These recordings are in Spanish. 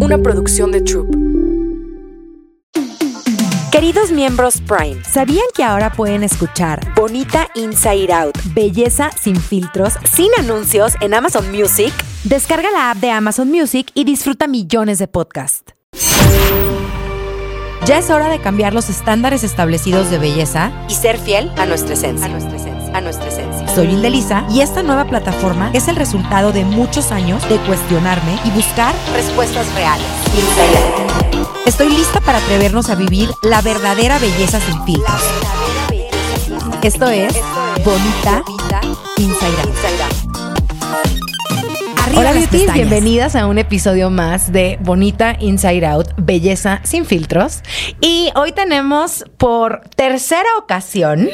una producción de Troop. Queridos miembros Prime, ¿sabían que ahora pueden escuchar Bonita Inside Out, Belleza sin filtros, sin anuncios en Amazon Music? Descarga la app de Amazon Music y disfruta millones de podcasts. Ya es hora de cambiar los estándares establecidos de belleza y ser fiel a nuestra esencia. A nuestra esencia. A nuestra esencia. Soy Indelisa y esta nueva plataforma es el resultado de muchos años de cuestionarme y buscar respuestas reales. Estoy lista para atrevernos a vivir la verdadera belleza sin filtros. Esto es Bonita Inside Out. Hola beauties, bienvenidas a un episodio más de Bonita Inside Out, Belleza sin filtros. Y hoy tenemos por tercera ocasión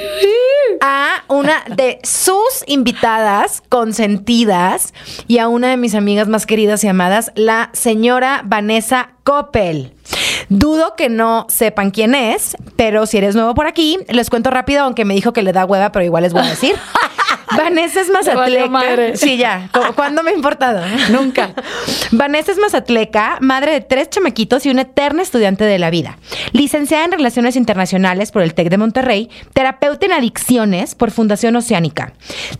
a una de sus invitadas consentidas y a una de mis amigas más queridas y amadas, la señora Vanessa Coppel. Dudo que no sepan quién es, pero si eres nuevo por aquí, les cuento rápido, aunque me dijo que le da hueva, pero igual les voy a decir. Vanessa es mazatleca. Sí, ya. ¿Cu- ¿Cuándo me ha importado? Nunca. Vanessa es mazatleca, madre de tres chamaquitos y una eterna estudiante de la vida. Licenciada en Relaciones Internacionales por el TEC de Monterrey, terapeuta en adicciones por Fundación Oceánica.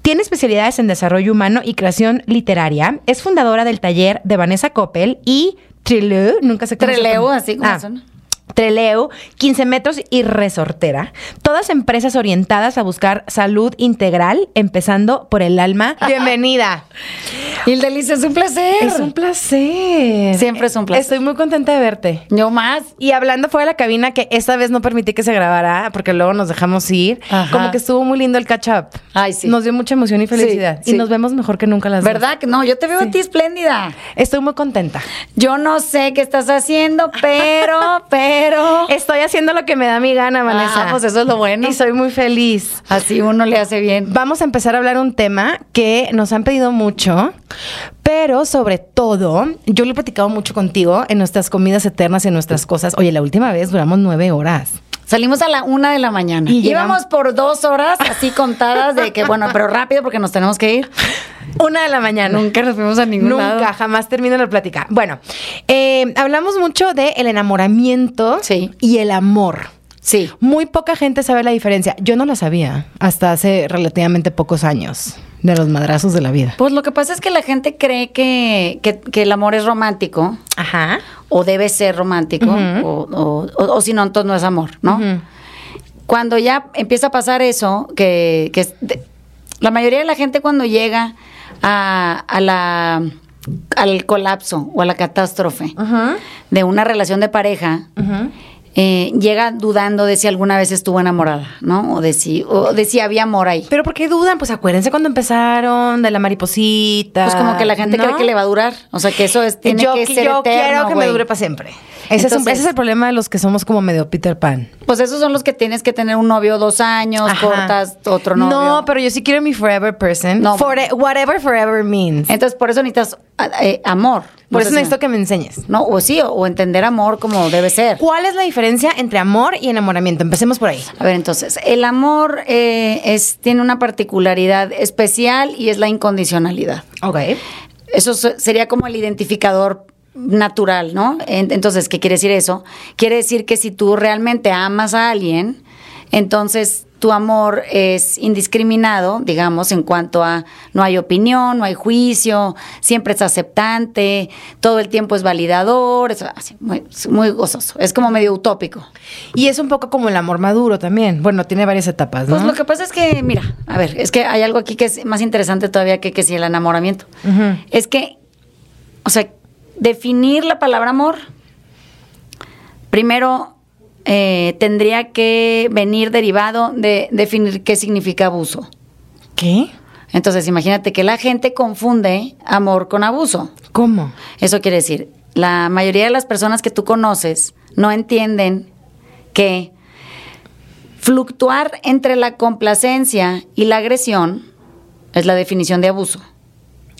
Tiene especialidades en desarrollo humano y creación literaria. Es fundadora del taller de Vanessa Coppel y Trileu, nunca sé cómo se Treleu, así como Ah, suena. Treleu, 15 metros y resortera. Todas empresas orientadas a buscar salud integral, empezando por el alma. Bienvenida. Hildelicia, es un placer. Es un placer. Siempre es un placer. Estoy muy contenta de verte. Yo más. Y hablando fuera de la cabina, que esta vez no permití que se grabara, porque luego nos dejamos ir. Ajá. Como que estuvo muy lindo el catch up. Ay, sí. Nos dio mucha emoción y felicidad. Sí, y sí. nos vemos mejor que nunca las dos. ¿Verdad? No, yo te veo a ti espléndida. Estoy muy contenta. Yo no sé qué estás haciendo, pero, pero. Estoy haciendo lo que me da mi gana, Vanessa. Ah, pues eso es lo bueno. Y soy muy feliz. Así uno le hace bien. Vamos a empezar a hablar un tema que nos han pedido mucho, pero sobre todo, yo lo he platicado mucho contigo en nuestras comidas eternas y en nuestras cosas. Oye, la última vez duramos nueve horas. Salimos a la una de la mañana. Y Íbamos por dos horas así contadas de que, bueno, pero rápido porque nos tenemos que ir. Una de la mañana. Nunca nos fuimos a ningún Nunca, lado. jamás termino la plática. Bueno, eh, hablamos mucho del el enamoramiento Sí. y el amor. Sí. Muy poca gente sabe la diferencia. Yo no la sabía hasta hace relativamente pocos años de los madrazos de la vida. Pues lo que pasa es que la gente cree que, que- que el amor es romántico Ajá. o debe ser romántico o, o- o- o si no, entonces no es amor, ¿no? Cuando ya empieza a pasar eso, que, que de- la mayoría de la gente cuando llega a, a la, al colapso o a la catástrofe de una relación de pareja. Eh, llega dudando de si alguna vez estuvo enamorada, ¿no? O de si, o de si había amor ahí. Pero ¿por qué dudan? Pues acuérdense cuando empezaron de la mariposita. Pues como que la gente ¿no? cree que le va a durar. O sea, que eso es, tiene yo que ser yo eterno, quiero que me dure para siempre. Ese, es un- Entonces- ese es el problema de los que somos como medio Peter Pan. Pues esos son los que tienes que tener un novio dos años, Ajá. cortas otro novio. No, pero yo sí quiero mi forever person. No. Fore- whatever forever means. Entonces, por eso necesitas ah, eh, amor. Por eso necesito que me enseñes. No, o sí, o, entender amor como debe ser. ¿Cuál es la diferencia entre amor y enamoramiento? Empecemos por ahí. A ver, entonces, el amor eh, es, tiene una particularidad especial y es la incondicionalidad. Ok. Eso se- sería como el identificador natural, ¿no? En- Entonces, ¿qué quiere decir eso? Quiere decir que si tú realmente amas a alguien, entonces tu amor es indiscriminado, digamos, en cuanto a no hay opinión, no hay juicio, siempre es aceptante, todo el tiempo es validador, es así, muy, muy gozoso, es como medio utópico. Y es un poco como el amor maduro también. Bueno, tiene varias etapas, ¿no? Pues lo que pasa es que, mira, a ver, es que hay algo aquí que es más interesante todavía que, que si el enamoramiento. Es que, o sea, definir la palabra amor, primero eh, tendría que venir derivado de definir qué significa abuso. ¿Qué? Entonces, imagínate que la gente confunde amor con abuso. ¿Cómo? Eso quiere decir, la mayoría de las personas que tú conoces no entienden que fluctuar entre la complacencia y la agresión es la definición de abuso.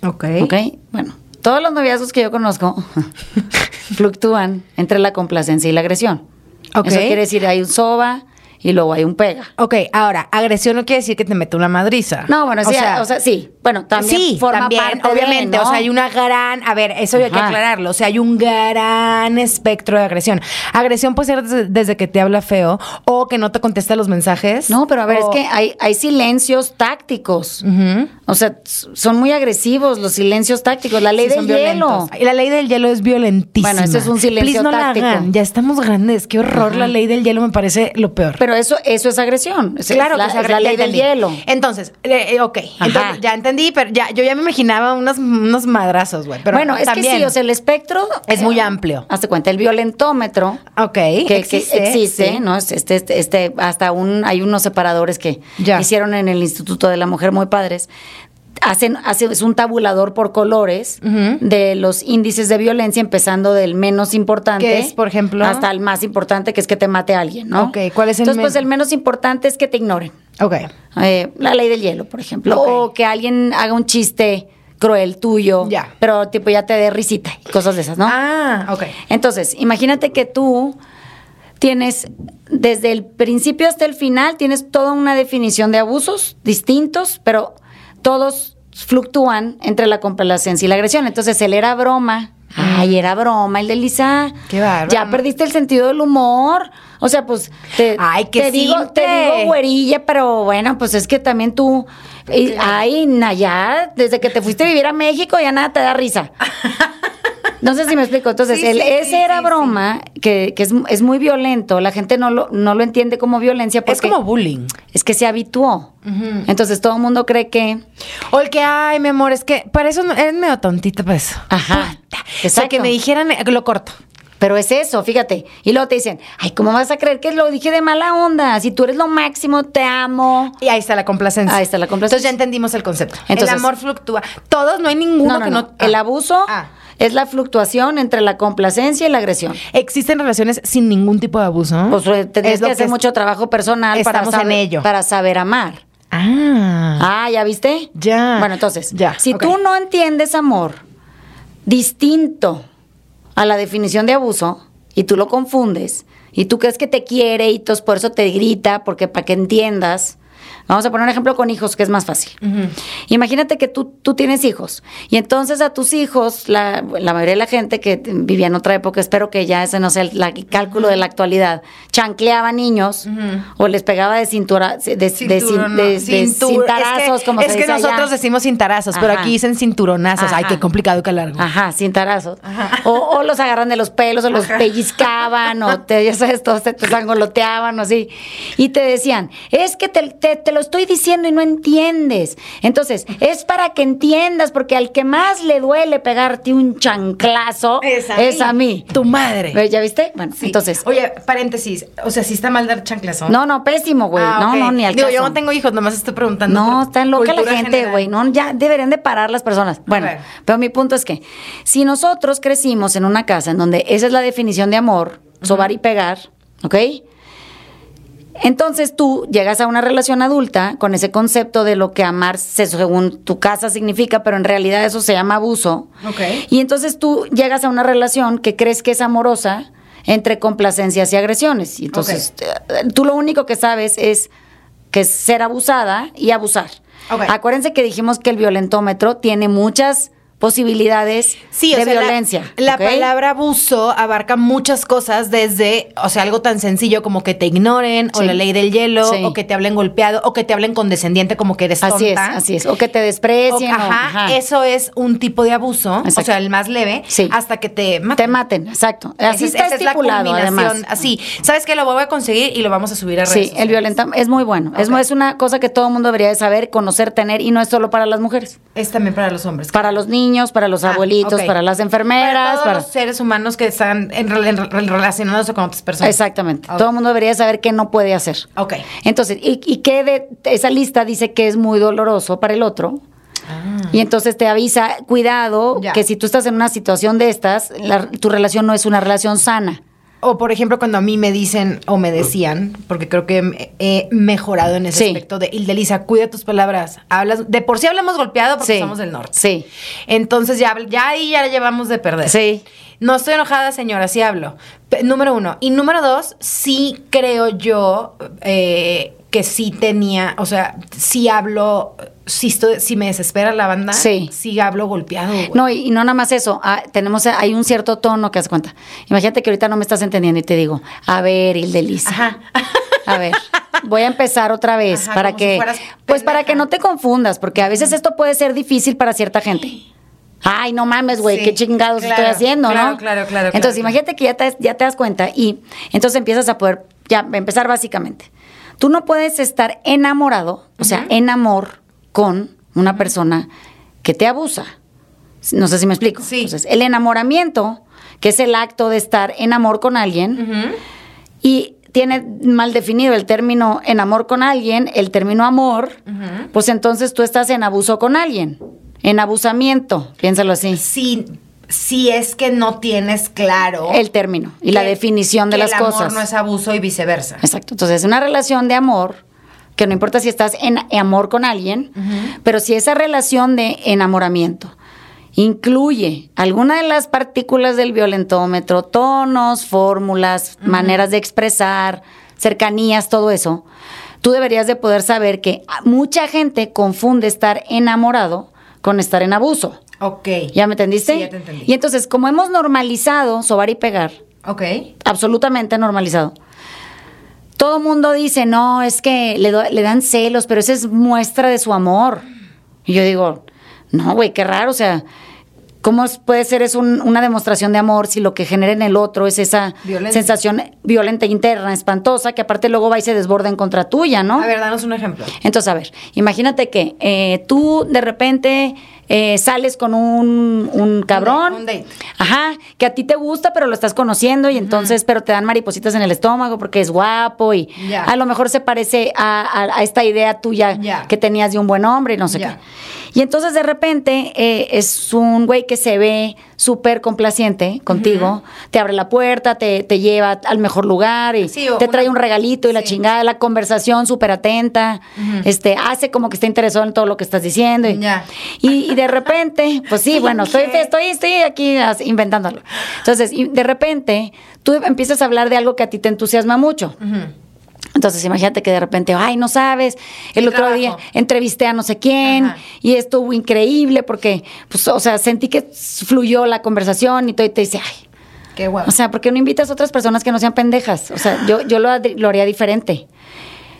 Ok. ¿Ok? Bueno, todos los noviazgos que yo conozco fluctúan entre la complacencia y la agresión. Ok. Eso quiere decir, hay un soba y luego hay un pega. Ok, ahora, agresión no quiere decir que te mete una madriza. No, bueno, sí, o sea, sí. Bueno, también sí, forma también, parte de, obviamente. ¿no? O sea, hay una gran. A ver, eso hay que Ajá. aclararlo. O sea, hay un gran espectro de agresión. Agresión puede ser desde, desde que te habla feo o que no te contesta los mensajes. No, pero a ver, o- es que hay, hay silencios tácticos. O sea, son muy agresivos los silencios tácticos. La ley Sí, del hielo. la ley del hielo es violentísima. Bueno, ese es un silencio Please, no la táctico. hagan. Ya estamos grandes. Qué horror. La ley del hielo me parece lo peor. Pero eso, eso es agresión. Es- Claro es la, que es la ley del hielo. Entonces, eh, eh, ok. Ajá. Entonces, ya entendí, pero ya, yo ya me imaginaba unos, unos madrazos, güey. Pero bueno, es también que sí, o sea, el espectro es muy amplio. Hazte cuenta, el violentómetro. Ok. Que que existe, sí. ¿no? Es Este, este, este, hasta un, hay unos separadores que Ya. hicieron en el Instituto de la Mujer muy padres. Hacen, hace- es un tabulador por colores de los índices de violencia, empezando del menos importante. ¿Qué es, por ejemplo? Hasta el más importante, que es que te mate a alguien, ¿no? Ok, ¿cuál es el Entonces, pues el menos importante es que te ignoren. Ok. Eh, la ley del hielo, por ejemplo. O que alguien haga un chiste cruel tuyo. Ya. Pero tipo ya te dé risita y cosas de esas, ¿no? Ah, ok. Entonces, imagínate que tú tienes, desde el principio hasta el final, tienes toda una definición de abusos distintos, pero todos fluctúan entre la complacencia y la agresión. Entonces, él era broma. Ay, era broma el de Lisa. Qué bárbaro. Ya perdiste el sentido del humor. O sea, pues te, Ay, qué te digo, te digo güerilla, pero bueno, pues es que también tú, y- ay, Nayar, desde que te fuiste a vivir a México ya nada te da risa. No sé si me explico. Entonces, Sí, el- sí, ese sí, era broma, que, que es, es muy violento. La gente no lo, no lo entiende como violencia porque Es como bullying. es que se habituó. Entonces, todo el mundo cree que... O el que, ay, mi amor, es que para eso no- eres medio tontita para eso. Ajá, Puta. O sea, exacto. que me dijeran, eh, lo corto. Pero es eso, fíjate. Y luego te dicen, ay, ¿cómo vas a creer que lo dije de mala onda? Si tú eres lo máximo, te amo. Y ahí está la complacencia. Ahí está la complacencia. Entonces ya entendimos el concepto. Entonces- el amor fluctúa. Todos, no hay ninguno No, no, que no. no. El Ah. abuso Ah. Es la fluctuación entre la complacencia y la agresión. ¿Existen relaciones sin ningún tipo de abuso? Pues tendrías Es que hacer es- mucho trabajo personal para Estamos en saber, ello. para saber amar. Ah. Ah, ¿ya viste? Ya. Bueno, entonces, Ya, si tú no entiendes amor distinto a la definición de abuso y tú lo confundes y tú crees que te quiere y entonces por eso te grita, porque para que entiendas. Vamos a poner un ejemplo con hijos que es más fácil. Imagínate que tú, tú tienes hijos y entonces a tus hijos, la, la mayoría de la gente que vivía en otra época, espero que ya ese no sea el, la- el cálculo de la actualidad, chancleaba niños o les pegaba de cintura, de, de, cin- Cinturón, no. de- cintarazos, es que, como es se que dice allá. nosotros decimos cintarazos, pero aquí dicen cinturonazos. Ay, qué complicado qué largo. Ajá, cintarazos. O, o los agarran de los pelos, o los pellizcaban, o te, ya sabes, todos te, te sangoloteaban, o así. Y te decían, es que te, te- te lo estoy diciendo y no entiendes. Entonces, es para que entiendas, porque al que más le duele pegarte un chanclazo es a mí. Tu madre. ¿Ve? ¿Ya viste? Bueno, Sí. entonces. Oye, paréntesis. O sea, sí está mal dar chanclazón. No, no, pésimo, güey. Ah, no, no, ni al Digo, caso. yo no tengo hijos, nomás estoy preguntando. No, está loca la gente, güey. No, ya deberían de parar las personas. Bueno, pero mi punto es que si nosotros crecimos en una casa en donde esa es la definición de amor, sobar y pegar, ¿ok? Entonces tú llegas a una relación adulta con ese concepto de lo que amar se- según tu casa significa, pero en realidad eso se llama abuso. Ok. Y entonces tú llegas a una relación que crees que es amorosa entre complacencias y agresiones. Y entonces eh, tú lo único que sabes es que es ser abusada y abusar. Acuérdense que dijimos que el violentómetro tiene muchas posibilidades Sí, o de la- violencia. La, palabra abuso abarca muchas cosas, desde, o sea, algo tan sencillo como que te ignoren, o la ley del hielo, Sí. o que te hablen golpeado, o que te hablen condescendiente como que eres tonta. Así es, así es. O que te desprecien. o- ajá, ajá. eso es un tipo de abuso, o sea, el más leve, hasta que te maten. Te maten, exacto. Así es- está esa es la estipulado, culminación. además. Así, ¿sabes qué? Lo voy a conseguir y lo vamos a subir a redes Sí, el violenta es muy bueno. Es, es una cosa que todo el mundo debería de saber, conocer, tener, y no es solo para las mujeres. Es también para los hombres. Para los niños, para los Ah, abuelitos, para las enfermeras. Para todos para- los seres humanos que están en, en rel- relacionándose con otras personas. Exactamente. Todo el mundo debería saber qué no puede hacer. Ok. Entonces, ¿y, y qué de esa lista dice que es muy doloroso para el otro? Y entonces te avisa, cuidado, Ah. Ya. que si tú estás en una situación de estas, la- tu relación no es una relación sana. O por ejemplo, cuando a mí me dicen o me decían, porque creo que he mejorado en ese Sí. aspecto de Ildelisa, cuida tus palabras. Hablas, de por sí hablamos golpeado porque Sí. somos del norte. Sí. Entonces ya, ya ahí ya la llevamos de perder. Sí. No estoy enojada, señora, sí hablo. Número uno. Y número dos, sí creo yo eh, que sí tenía, o sea, sí hablo si, estoy, si me desespera la banda, Sí. sí hablo golpeado. güey. No, y, y no nada más eso, ah, tenemos, hay un cierto tono que haz cuenta. Imagínate que ahorita no me estás entendiendo y te digo, a ver, Hildelisa. Ajá. A ver, voy a empezar otra vez Ajá, para si que, pues para que no te confundas, porque a veces esto puede ser difícil para cierta gente. Ay, no mames, güey, Sí, qué chingados claro, estoy haciendo, claro, ¿no? claro, claro, Entonces, claro, imagínate que ya te, ya te das cuenta y entonces empiezas a poder, ya, empezar básicamente. Tú no puedes estar enamorado, o sea, en amor con una persona que te abusa. No sé si me explico. Sí. Entonces, el enamoramiento, que es el acto de estar en amor con alguien, y tiene mal definido el término en amor con alguien, el término amor, pues entonces tú estás en abuso con alguien, en abusamiento, piénsalo así, Si, si es que no tienes claro el término y la definición de que las el amor cosas. no es abuso y viceversa. Exacto, entonces es una relación de amor, que no importa si estás en amor con alguien, pero si esa relación de enamoramiento incluye alguna de las partículas del violentómetro, tonos, fórmulas, maneras de expresar, cercanías, todo eso, tú deberías de poder saber que mucha gente confunde estar enamorado con estar en abuso. Ok. ¿Ya me entendiste? Sí, ya te entendí. Y entonces, como hemos normalizado sobar y pegar, Ok. absolutamente normalizado. Todo mundo dice, no, es que le, do- le dan celos, pero esa es muestra de su amor. Y yo digo, no, güey, qué raro, o sea, ¿cómo es- puede ser eso un- una demostración de amor si lo que genera en el otro es esa Violencia. sensación violenta interna, espantosa, que aparte luego va y se desborda en contra tuya, ¿no? A ver, danos un ejemplo. Entonces, a ver, imagínate que eh, tú de repente eh, sales con un, un cabrón. un date. Ajá, que a ti te gusta, pero lo estás conociendo y entonces, pero te dan maripositas en el estómago porque es guapo y a lo mejor se parece a, a- a esta idea tuya Ya. que tenías de un buen hombre y no sé qué. Y entonces de repente eh, es un güey que se ve súper complaciente contigo, te abre la puerta, te, te lleva al mejor lugar y Sí, te trae una- un regalito y la chingada, la conversación súper atenta, este, hace como que está interesado en todo lo que estás diciendo. Y, Ya. y, y de repente, pues sí, bueno, estoy, estoy, estoy aquí inventándolo. Entonces, y de repente, tú empiezas a hablar de algo que a ti te entusiasma mucho. Entonces, imagínate que de repente, ay, no sabes, el otro trabajo. día entrevisté a no sé quién Ajá. y estuvo increíble porque, pues, o sea, sentí que fluyó la conversación y todo y te dice, ay, Qué bueno. o sea, ¿por qué no invitas a otras personas que no sean pendejas? O sea, yo, yo lo, haría diferente.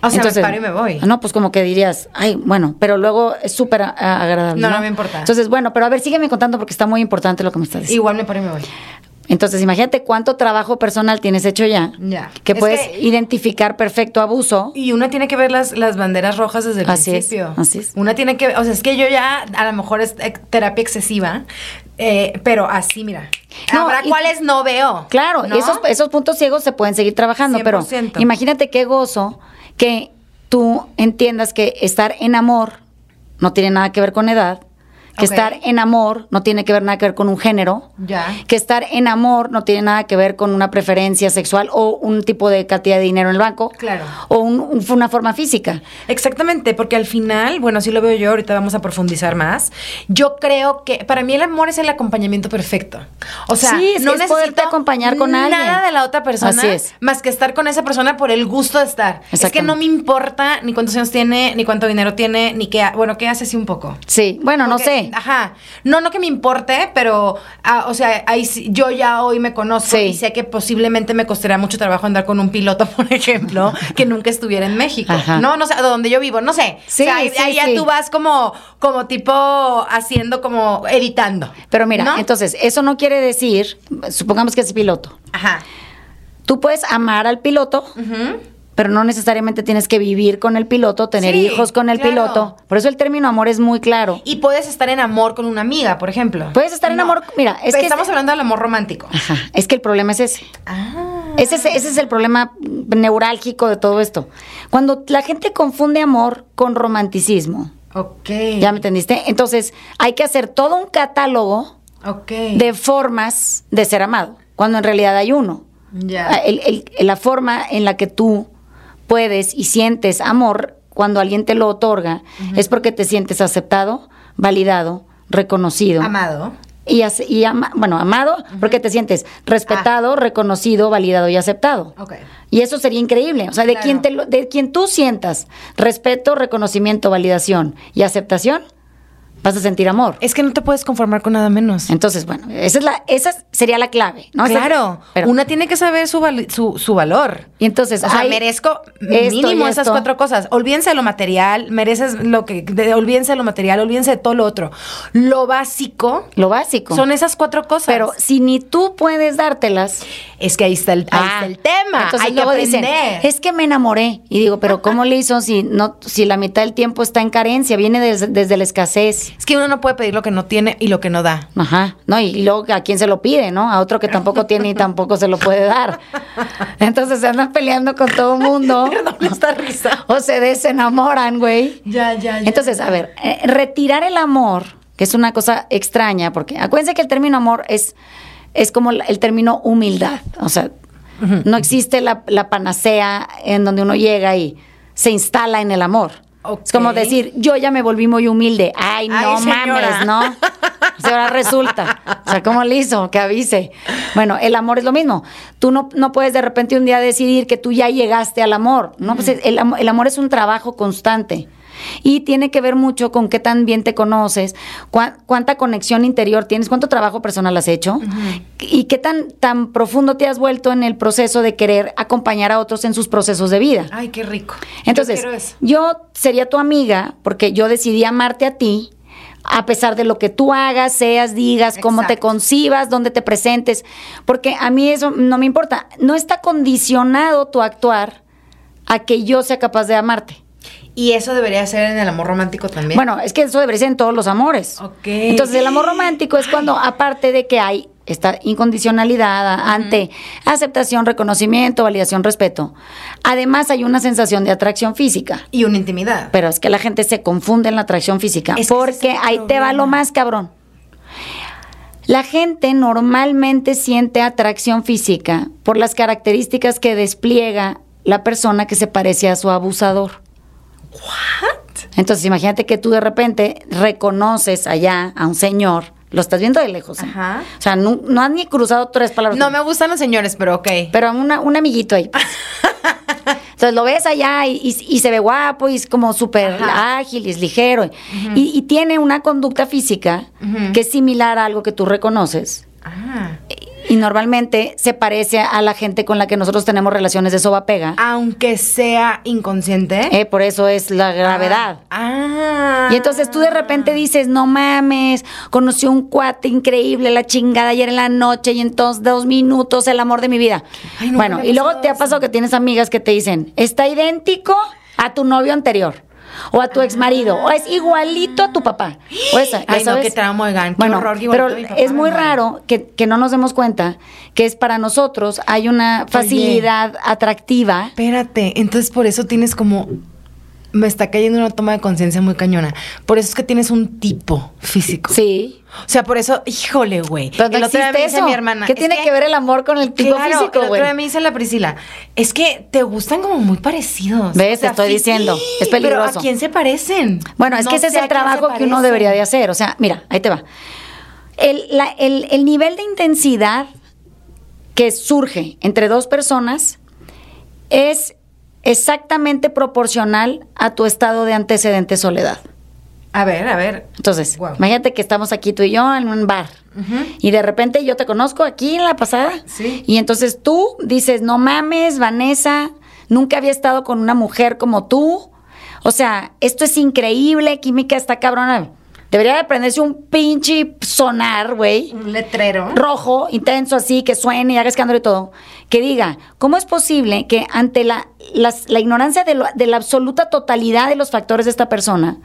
O sea, me paro y me voy. No, pues como que dirías, ay, bueno, pero luego es súper agradable. No, no me importa. Entonces, bueno, pero a ver, sígueme contando porque está muy importante lo que me estás diciendo. Igual me paro y me voy. Entonces, imagínate cuánto trabajo personal tienes hecho ya. Ya. Que Es puedes que- identificar perfecto abuso. Y una tiene que ver las, las banderas rojas desde el Así es, principio. así es. Una tiene que, o sea, es que yo ya, a lo mejor es eh, terapia excesiva, eh, pero así, mira. No, Habrá y- cuales no veo. Claro, ¿no? esos, esos puntos ciegos se pueden seguir trabajando, pero 100%. imagínate qué gozo que tú entiendas que estar en amor no tiene nada que ver con edad, que estar en amor no tiene que ver nada que ver con un género, Ya. que estar en amor no tiene nada que ver con una preferencia sexual o un tipo de cantidad de dinero en el banco, Claro. o un- un- una forma física. Exactamente, porque al final, bueno, así lo veo yo, ahorita vamos a profundizar más. Yo creo que para mí el amor es el acompañamiento perfecto. O sea, Sí, no es poderte acompañar con nada alguien. de la otra persona Así es. más que estar con esa persona por el gusto de estar. Es que no me importa ni cuántos años tiene, ni cuánto dinero tiene, ni qué, bueno, qué hace sí un poco. Sí, bueno, no Porque- Ajá. No, no que me importe, pero, ah, o sea, ahí yo ya hoy me conozco Sí. y sé que posiblemente me costaría mucho trabajo andar con un piloto, por ejemplo, que nunca estuviera en México. Ajá. No, no sé, de donde yo vivo, no sé. Sí, o sea, ahí, sí, ahí ya tú vas como, como tipo haciendo, como editando. Pero mira, ¿no? entonces, eso no quiere decir, supongamos que es piloto. Ajá. Tú puedes amar al piloto, Ujú. Pero no necesariamente tienes que vivir con el piloto, tener Sí, hijos con el claro. piloto. Por eso el término amor es muy claro. Y puedes estar en amor con una amiga, por ejemplo. Puedes estar en amor- mira, es Pero que estamos este- hablando del amor romántico. Ajá, es que el problema es ese. Ah. Ese es, ese es el problema neurálgico de todo esto. Cuando la gente confunde amor con romanticismo, Ok. ¿ya me entendiste? Entonces hay que hacer todo un catálogo Ok. de formas de ser amado, cuando en realidad hay uno. Ya. Ah, la forma en la que tú puedes y sientes amor cuando alguien te lo otorga es porque te sientes aceptado, validado, reconocido, Amado. y, y ama- bueno, amado, porque te sientes respetado, reconocido, validado y aceptado. Ok. Y eso sería increíble. O sea, de Claro. quien te lo- de quien tú sientas respeto, reconocimiento, validación y aceptación, vas a sentir amor. Es que no te puedes conformar con nada menos. Entonces, bueno, esa es la, esa sería la clave, Claro, pero- una tiene que saber su, val- su, su valor. y entonces, O sea, merezco mínimo esas esto. cuatro cosas. Olvídense de lo material, mereces lo que, de- olvídense de lo material, olvídense de todo lo otro. Lo básico lo básico. son esas cuatro cosas. pero si ni tú puedes dártelas, es que ahí está el, ahí Ah, está el tema. Entonces Hay que luego dicen, aprender. es que me enamoré. Y digo, pero ¿cómo le hizo si no, si la mitad del tiempo está en carencia? Viene des- desde la escasez. Es que uno no puede pedir lo que no tiene y lo que no da. Ajá, no, y luego a quién se lo pide, ¿no? A otro que tampoco tiene y tampoco se lo puede dar. Entonces se andan peleando con todo mundo. Perdón esta risa. O se desenamoran, güey. Ya, ya, ya. Entonces, a ver, eh, retirar el amor, que es una cosa extraña, porque acuérdense que el término amor es, es como el el término humildad. O sea, no existe la, la panacea en donde uno llega y se instala en el amor. Es como decir, yo ya me volví muy humilde. Ay, no Ay, mames, ¿no? O sea, ahora resulta. O sea, ¿cómo le hizo? Que avise. Bueno, el amor es lo mismo. Tú no, no puedes de repente un día decidir que tú ya llegaste al amor. No, pues el, el amor es un trabajo constante. Y tiene que ver mucho con qué tan bien te conoces, cuá- cuánta conexión interior tienes, cuánto trabajo personal has hecho y qué tan, tan profundo te has vuelto en el proceso de querer acompañar a otros en sus procesos de vida. Ay, qué rico. Entonces, Yo quiero eso. yo sería tu amiga porque yo decidí amarte a ti, a pesar de lo que tú hagas, seas, digas, cómo te concibas, dónde te presentes, porque a mí eso no me importa. No está condicionado tu actuar a que yo sea capaz de amarte. Y eso debería ser en el amor romántico también. Bueno, es que eso debería ser en todos los amores. Ok. Entonces, el amor romántico es cuando, aparte de que hay esta incondicionalidad ante aceptación, reconocimiento, validación, respeto, además hay una sensación de atracción física. y una intimidad. Pero es que la gente se confunde en la atracción física. Es porque ahí te va lo más cabrón. La gente normalmente siente atracción física por las características que despliega la persona que se parece a su abusador. Entonces, imagínate que tú de repente reconoces allá a un señor, lo estás viendo de lejos. ¿eh? Ajá. O sea, no, no has ni cruzado tres palabras. No me gustan los señores, pero ok. Pero una- un amiguito ahí. pues. Entonces lo ves allá y, y- y se ve guapo y es como súper ágil y es ligero. y, y tiene una conducta física que es similar a algo que tú reconoces. Ah. Y normalmente se parece a la gente con la que nosotros tenemos relaciones de soba pega. Aunque sea inconsciente. Eh, por eso es la gravedad. Ah. Y entonces tú de repente dices, no mames, conocí un cuate increíble, la chingada ayer en la noche y entonces dos minutos, el amor de mi vida. Ay, nunca bueno, y luego te ha pasado que tienes amigas que te dicen, está idéntico a tu novio anterior. O a tu ex marido, o es igualito a tu papá. O esa, ya Ay, no, qué trauma, oigan, qué Bueno, horror, qué pero mi papá, es muy raro que, que no nos demos cuenta que es para nosotros hay una facilidad atractiva. Espérate, entonces por eso tienes como. Me está cayendo una toma de conciencia muy cañona. Por eso es que tienes un tipo físico. Sí. O sea, por eso, híjole, güey. Pero no El otro día me existe dice eso. mi hermana. ¿Qué tiene que, ver el amor con el tipo Claro, físico, el otro güey? día me dice la Priscila, es que te gustan como muy parecidos. ¿Ves? Te estoy diciendo, es Pero peligroso. ¿a quién se parecen? Bueno, es No que ese es el trabajo que uno debería de hacer. O sea, mira, ahí te va. El, la- el- el nivel de intensidad que surge entre dos personas es exactamente proporcional a tu estado de antecedente soledad. A ver, a ver. Entonces, imagínate que estamos aquí tú y yo en un bar. Y de repente yo te conozco aquí en la pasada. Sí. Y entonces tú dices, no mames, Vanessa, nunca había estado con una mujer como tú. O sea, esto es increíble, química está cabrona. Debería de prenderse un pinche sonar, güey Un letrero. rojo, intenso así, que suene y haga escándalo y todo, que diga, ¿cómo es posible que ante la, las- la ignorancia de, lo- de la absoluta totalidad de los factores de esta persona,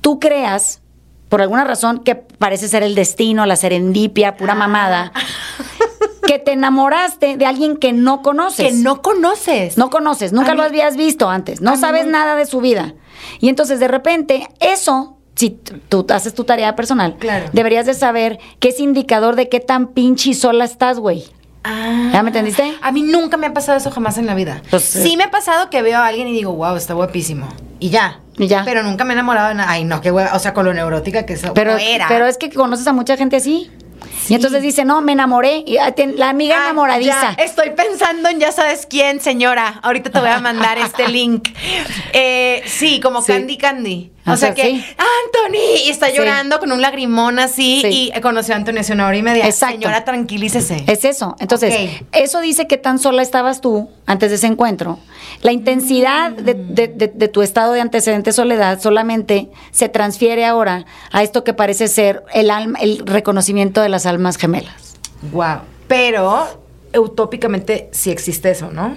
tú creas, por alguna razón que parece ser el destino, la serendipia, pura mamada, que te enamoraste de alguien que no conoces? que no conoces. No conoces, nunca lo habías visto antes, no sabes nada de su vida. Y entonces de repente eso, si tú haces tu tarea personal, Claro. deberías de saber que es indicador de qué tan pinche y sola estás, güey. Ah. ¿Ya me entendiste? A mí nunca me ha pasado eso jamás en la vida. Pues, sí me ha pasado que veo a alguien y digo, wow, está guapísimo. Y ya. Y ya. Pero nunca me he enamorado de nada. Ay, no, qué hueva. O sea, con lo neurótica que eso Pero, era. pero es que conoces a mucha gente así. Y entonces dice, no, me enamoré. Y ah, la amiga Ah, enamoradiza. ya, estoy pensando en ya sabes quién, señora. Ahorita te voy a mandar este link. Eh, sí, como Sí. Candy Candy. O sea sea, que, sí. Anthony, y está Sí. llorando con un lagrimón así Sí. y conoció a Anthony hace una hora y media. Exacto. Señora, tranquilícese. Es eso. Entonces, eso dice que tan sola estabas tú antes de ese encuentro. La intensidad de, de- de- de tu estado de antecedente soledad solamente se transfiere ahora a esto que parece ser el alma, el reconocimiento de las almas gemelas. Wow. Pero utópicamente sí existe eso, ¿no?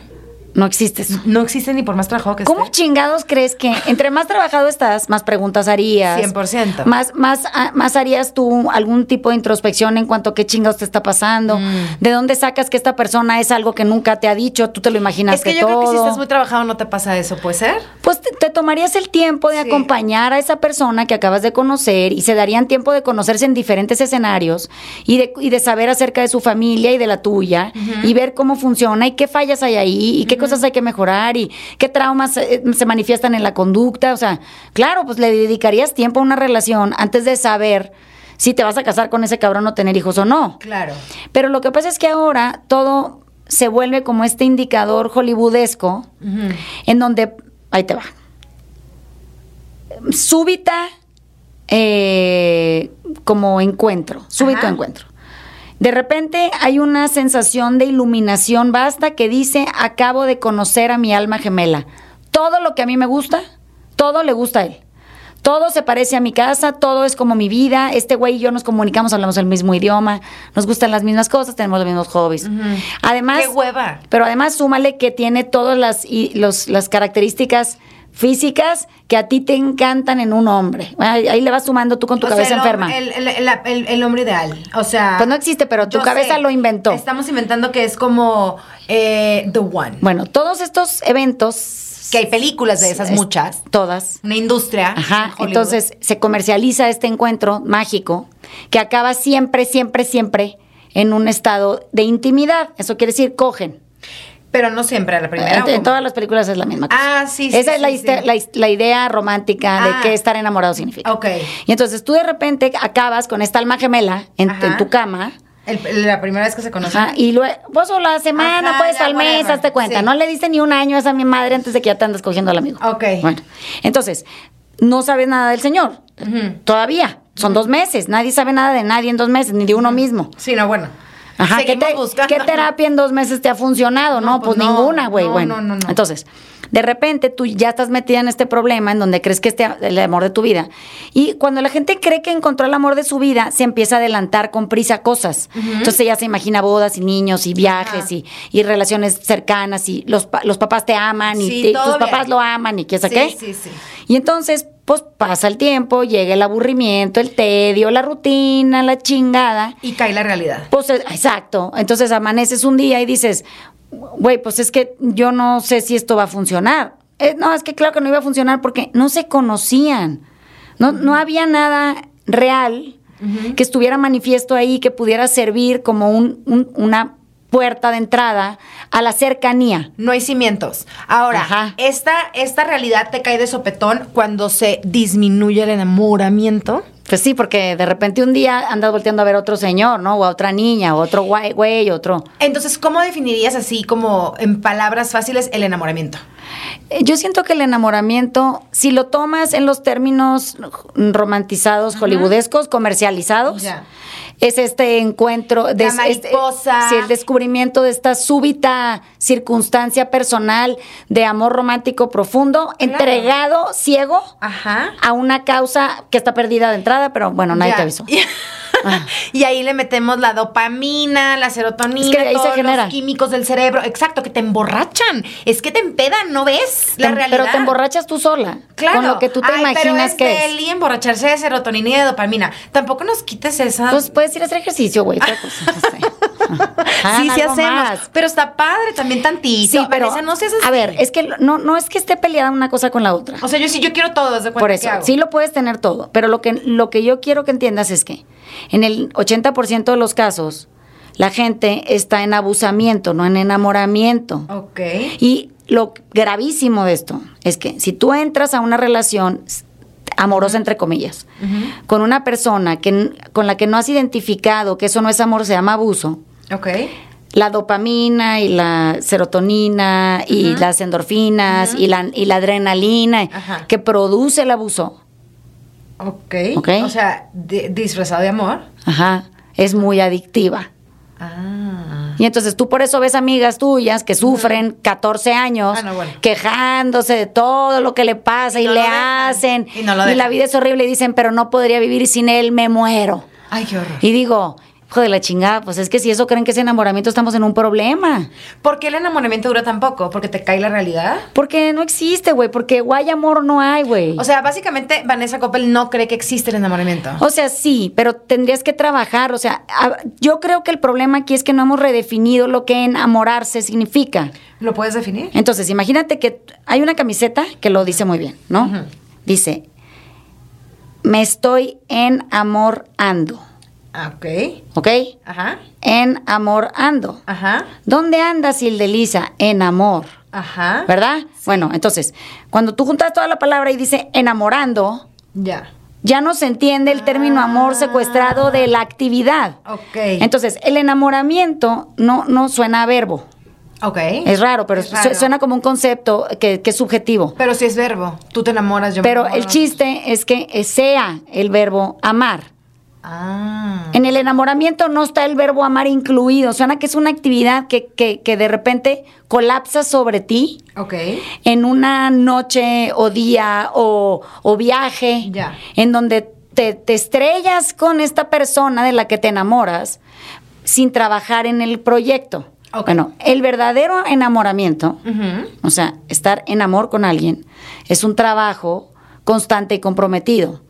No existe eso. No existe ni por más trabajo que ¿Cómo esté. chingados crees que entre más trabajado estás, más preguntas harías? 100%. Más, más, ah, más harías tú algún tipo de introspección en cuanto a qué chingados te está pasando. Mm. ¿De dónde sacas que esta persona es algo que nunca te ha dicho? Tú te lo imaginas Es que yo todo. creo que si estás muy trabajado no te pasa eso, ¿puede ser? Pues te, te tomarías el tiempo de Sí. acompañar a esa persona que acabas de conocer y se darían tiempo de conocerse en diferentes escenarios y de, y de saber acerca de su familia y de la tuya y ver cómo funciona y qué fallas hay ahí y qué cosas hay que mejorar y qué traumas eh, se manifiestan en la conducta. O sea, claro, pues le dedicarías tiempo a una relación antes de saber si te vas a casar con ese cabrón o tener hijos o no. Claro. Pero lo que pasa es que ahora todo se vuelve como este indicador hollywoodesco en donde, ahí te va, súbita eh, como encuentro, súbito Ajá. encuentro. De repente hay una sensación de iluminación basta que dice, acabo de conocer a mi alma gemela. Todo lo que a mí me gusta, todo le gusta a él. Todo se parece a mi casa, todo es como mi vida. Este güey y yo nos comunicamos, hablamos el mismo idioma, nos gustan las mismas cosas, tenemos los mismos hobbies. Además, Qué hueva. pero además súmale que tiene todas las, y los- las características físicas que a ti te encantan en un hombre. Ahí, ahí le vas sumando tú con tu O sea, cabeza el enferma. El, el- el- el- el hombre ideal. O sea. Pues no existe, pero tu cabeza sé. lo inventó. Estamos inventando que es como eh, The One. Bueno, todos estos eventos... Que hay películas de esas es- muchas. Todas. Una industria. Ajá, en entonces se comercializa este encuentro mágico que acaba siempre, siempre, siempre en un estado de intimidad. Eso quiere decir, cogen. Pero no siempre a la primera. En, ¿o en cómo? todas las películas es la misma cosa. Ah, sí, sí, Esa es la, sí, iste- sí. la idea romántica Ah. de qué estar enamorado significa. Ok. Y entonces tú de repente acabas con esta alma gemela en, en tu cama. El- la primera vez que se conocen. Ajá, y luego, pues o la semana, Ajá, pues al mes, hazte cuenta. No le diste ni un año a esa mi madre antes de que ya te andas cogiendo al amigo. Ok. Bueno, entonces, no sabes nada del señor. Todavía. Son dos meses. Nadie sabe nada de nadie en dos meses, ni de uno mismo. Sí, no, bueno. Ajá, ¿qué, te- qué terapia en dos meses te ha funcionado? No, No, pues, pues no, ninguna, güey. no, bueno, no, no, entonces, de repente tú ya estás metida en este problema en donde crees que es el amor de tu vida. Y cuando la gente cree que encontró el amor de su vida, se empieza a adelantar con prisa cosas. Entonces ya se imagina bodas y niños y viajes y, y relaciones cercanas y los, los papás te aman y te- tus papás lo aman y qué sé Sí, qué. sí, sí. Y entonces, pues pasa el tiempo, llega el aburrimiento, el tedio, la rutina, la chingada. Y cae la realidad. Pues eh, exacto. Entonces amaneces un día y dices, güey, pues es que yo no sé si esto va a funcionar. Eh, no, es que claro que no iba a funcionar porque no se conocían. No, no había nada real que estuviera manifiesto ahí, que pudiera servir como un- un- una puerta de entrada a la cercanía. No hay cimientos. Ahora, Ajá. esta, esta realidad te cae de sopetón cuando se disminuye el enamoramiento. Pues sí, porque de repente un día andas volteando a ver a otro señor, ¿no? O a otra niña, o otro güey, güey, otro. Entonces, ¿cómo definirías así como en palabras fáciles el enamoramiento? Eh, Yo siento que el enamoramiento, si lo tomas en los términos romantizados, hollywoodescos, comercializados, Ya. Es este encuentro, de, este- sí, el descubrimiento de esta súbita circunstancia personal de amor romántico profundo, entregado, ciego, Ajá. a una causa que está perdida de entrada, pero bueno, nadie Ya. te avisó. y ahí le metemos la dopamina, la serotonina, Es que de ahí se todos genera. los químicos del cerebro. Exacto, que te emborrachan. Es que te empedan, ¿no ves? La Te- realidad. Pero te emborrachas tú sola, Claro. con lo que tú te Ay, pero imaginas es que es. deli emborracharse de serotonina y de dopamina. Tampoco nos quites esa. Pues puedes ir a hacer ejercicio, güey. otra cosa, no sé. Hagan sí, sí hacemos. más. Pero está padre también tantito. Sí, pero Vanessa, no seas a así. ver, es que no, no es que esté peleada una cosa con la otra. O sea, yo sí, yo quiero todo, desde Por eso, sí lo puedes tener todo, pero lo que, lo que yo quiero que entiendas es que en el 80% de los casos la gente está en abusamiento, no en enamoramiento. Ok. Y lo gravísimo de esto es que si tú entras a una relación, amorosa entre comillas, con una persona que, con la que no has identificado que eso no es amor, se llama abuso, Ok. la dopamina y la serotonina y las endorfinas y, la, y la adrenalina Ajá. que produce el abuso, Ok. Ok. O sea, di- disfrazado de amor. ajá, es muy adictiva. Ah. Y entonces tú por eso ves amigas tuyas que sufren 14 años Ah, no, bueno. quejándose de todo lo que le pasa y, no le hacen. Y no lo la vida es horrible y dicen, pero no podría vivir sin él, me muero. Ay, qué horror. Y digo, hijo de la chingada, pues es que si eso creen que es enamoramiento, estamos en un problema. ¿Por qué el enamoramiento dura tan poco? ¿Porque te cae la realidad? Porque no existe, güey, porque guay amor no hay, güey. O sea, básicamente Vanessa Coppel no cree que existe el enamoramiento. O sea, sí, pero tendrías que trabajar. O sea, a- yo creo que el problema aquí es que no hemos redefinido lo que enamorarse significa. ¿Lo puedes definir? Entonces, imagínate que hay una camiseta que lo dice muy bien, ¿no? Dice, me estoy enamorando, ok. ¿ok? Ajá. Enamorando. Ajá. ¿Dónde andas, Ildelisa? En amor, Ajá. ¿verdad? Bueno, entonces, cuando tú juntas toda la palabra y dice enamorando, Ya. ya no se entiende el término amor secuestrado de la actividad. Ok. Entonces, el enamoramiento no, no suena a verbo. ok. Es raro, pero Es su- raro. suena como un concepto que, que es subjetivo. Pero si es verbo. Tú te enamoras, yo me Pero el chiste es que sea el verbo amar. Ah. En el enamoramiento no está el verbo amar incluido. Suena que es una actividad que, que, que de repente colapsa sobre ti Ok. en una noche o día o, o viaje, Ya. en donde te, te estrellas con esta persona de la que te enamoras sin trabajar en el proyecto. Bueno, el verdadero enamoramiento, o sea, estar en amor con alguien, es un trabajo constante y comprometido.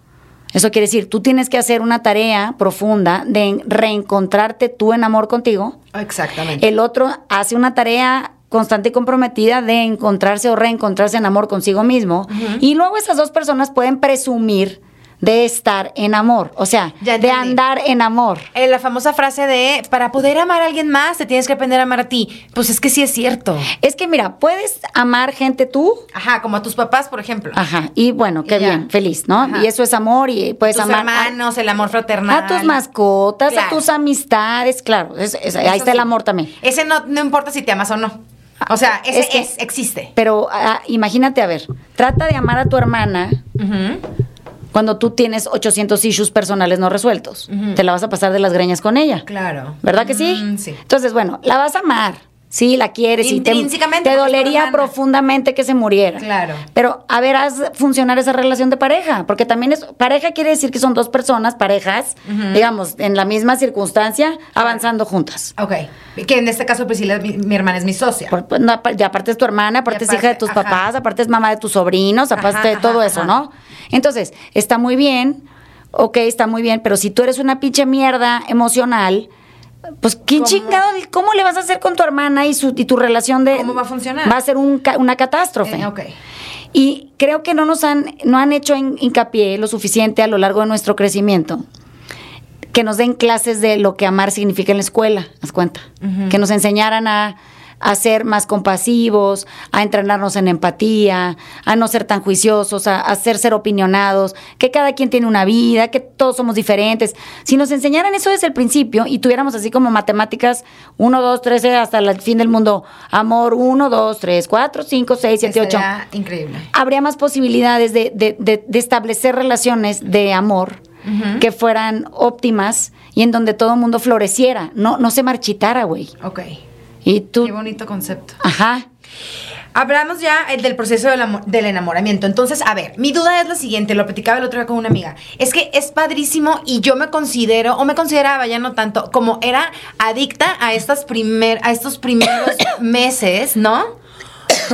Eso quiere decir, tú tienes que hacer una tarea profunda de reencontrarte tú en amor contigo. Exactamente. El otro hace una tarea constante y comprometida de encontrarse o reencontrarse en amor consigo mismo. Y luego esas dos personas pueden presumir de estar en amor, o sea, Ya de andar en amor. Eh, la famosa frase de para poder amar a alguien más te tienes que aprender a amar a ti. Pues es que sí es cierto. Es que mira, puedes amar gente tú, Ajá, como a tus papás, por ejemplo. ajá, y bueno, qué Y bien, feliz, ¿no? Ajá. Y eso es amor y puedes tus amar a- hermanos, el amor fraternal. a, tus mascotas, a tus amistades, claro, es- es- ahí Eso está el amor también. Ese no, no importa si te amas o no. O sea, ese Es es, que- existe. Pero ah, imagínate, a ver, trata de amar a tu hermana Ujú. Cuando tú tienes 800 issues personales no resueltos. Te la vas a pasar de las greñas con ella. Claro. ¿Verdad que sí? Mm, sí. Entonces, bueno, la vas a amar. Sí, la quieres y te, te dolería profundamente que se muriera. Claro. Pero a ver, haz funcionar esa relación de pareja, porque también es pareja quiere decir que son dos personas, parejas, digamos, en la misma circunstancia, avanzando juntas. Ok. Que en este caso, Priscila, mi, mi hermana es mi socia. Por- pues, no, y aparte es tu hermana, aparte, es hija de tus ajá. papás, aparte es mamá de tus sobrinos, aparte Ajá, de todo ajá, eso. ¿no? Entonces, está muy bien, ok, está muy bien, pero si tú eres una pinche mierda emocional, pues ¿quién ¿Cómo? chingado, cómo le vas a hacer con tu hermana y, su, y tu relación de... ¿Cómo va a funcionar? Va a ser un una catástrofe. Eh, ok. Y creo que no nos han, no han hecho hin- hincapié lo suficiente a lo largo de nuestro crecimiento. Que nos den clases de lo que amar significa en la escuela, haz cuenta. Que nos enseñaran a, a ser más compasivos, a entrenarnos en empatía, a no ser tan juiciosos, a, a ser ser opinionados, que cada quien tiene una vida, que todos somos diferentes. Si nos enseñaran eso desde el principio y tuviéramos así como matemáticas 1, 2, 3, hasta el fin del mundo, amor 1, 2, 3, 4, 5, 6, 7, 8 Estaría increíble. habría más posibilidades de, de- de- de establecer relaciones de amor que fueran óptimas y en donde todo el mundo floreciera, no, no se marchitara, güey. Ok. Y tú, Qué bonito concepto. ajá, Hablamos ya eh, del proceso del, amo- del enamoramiento. Entonces, a ver, mi duda es la siguiente, lo platicaba el otro día con una amiga. Es que es padrísimo y yo me considero, o me consideraba ya no tanto, como era adicta a estas primer, a estos primeros meses, ¿no?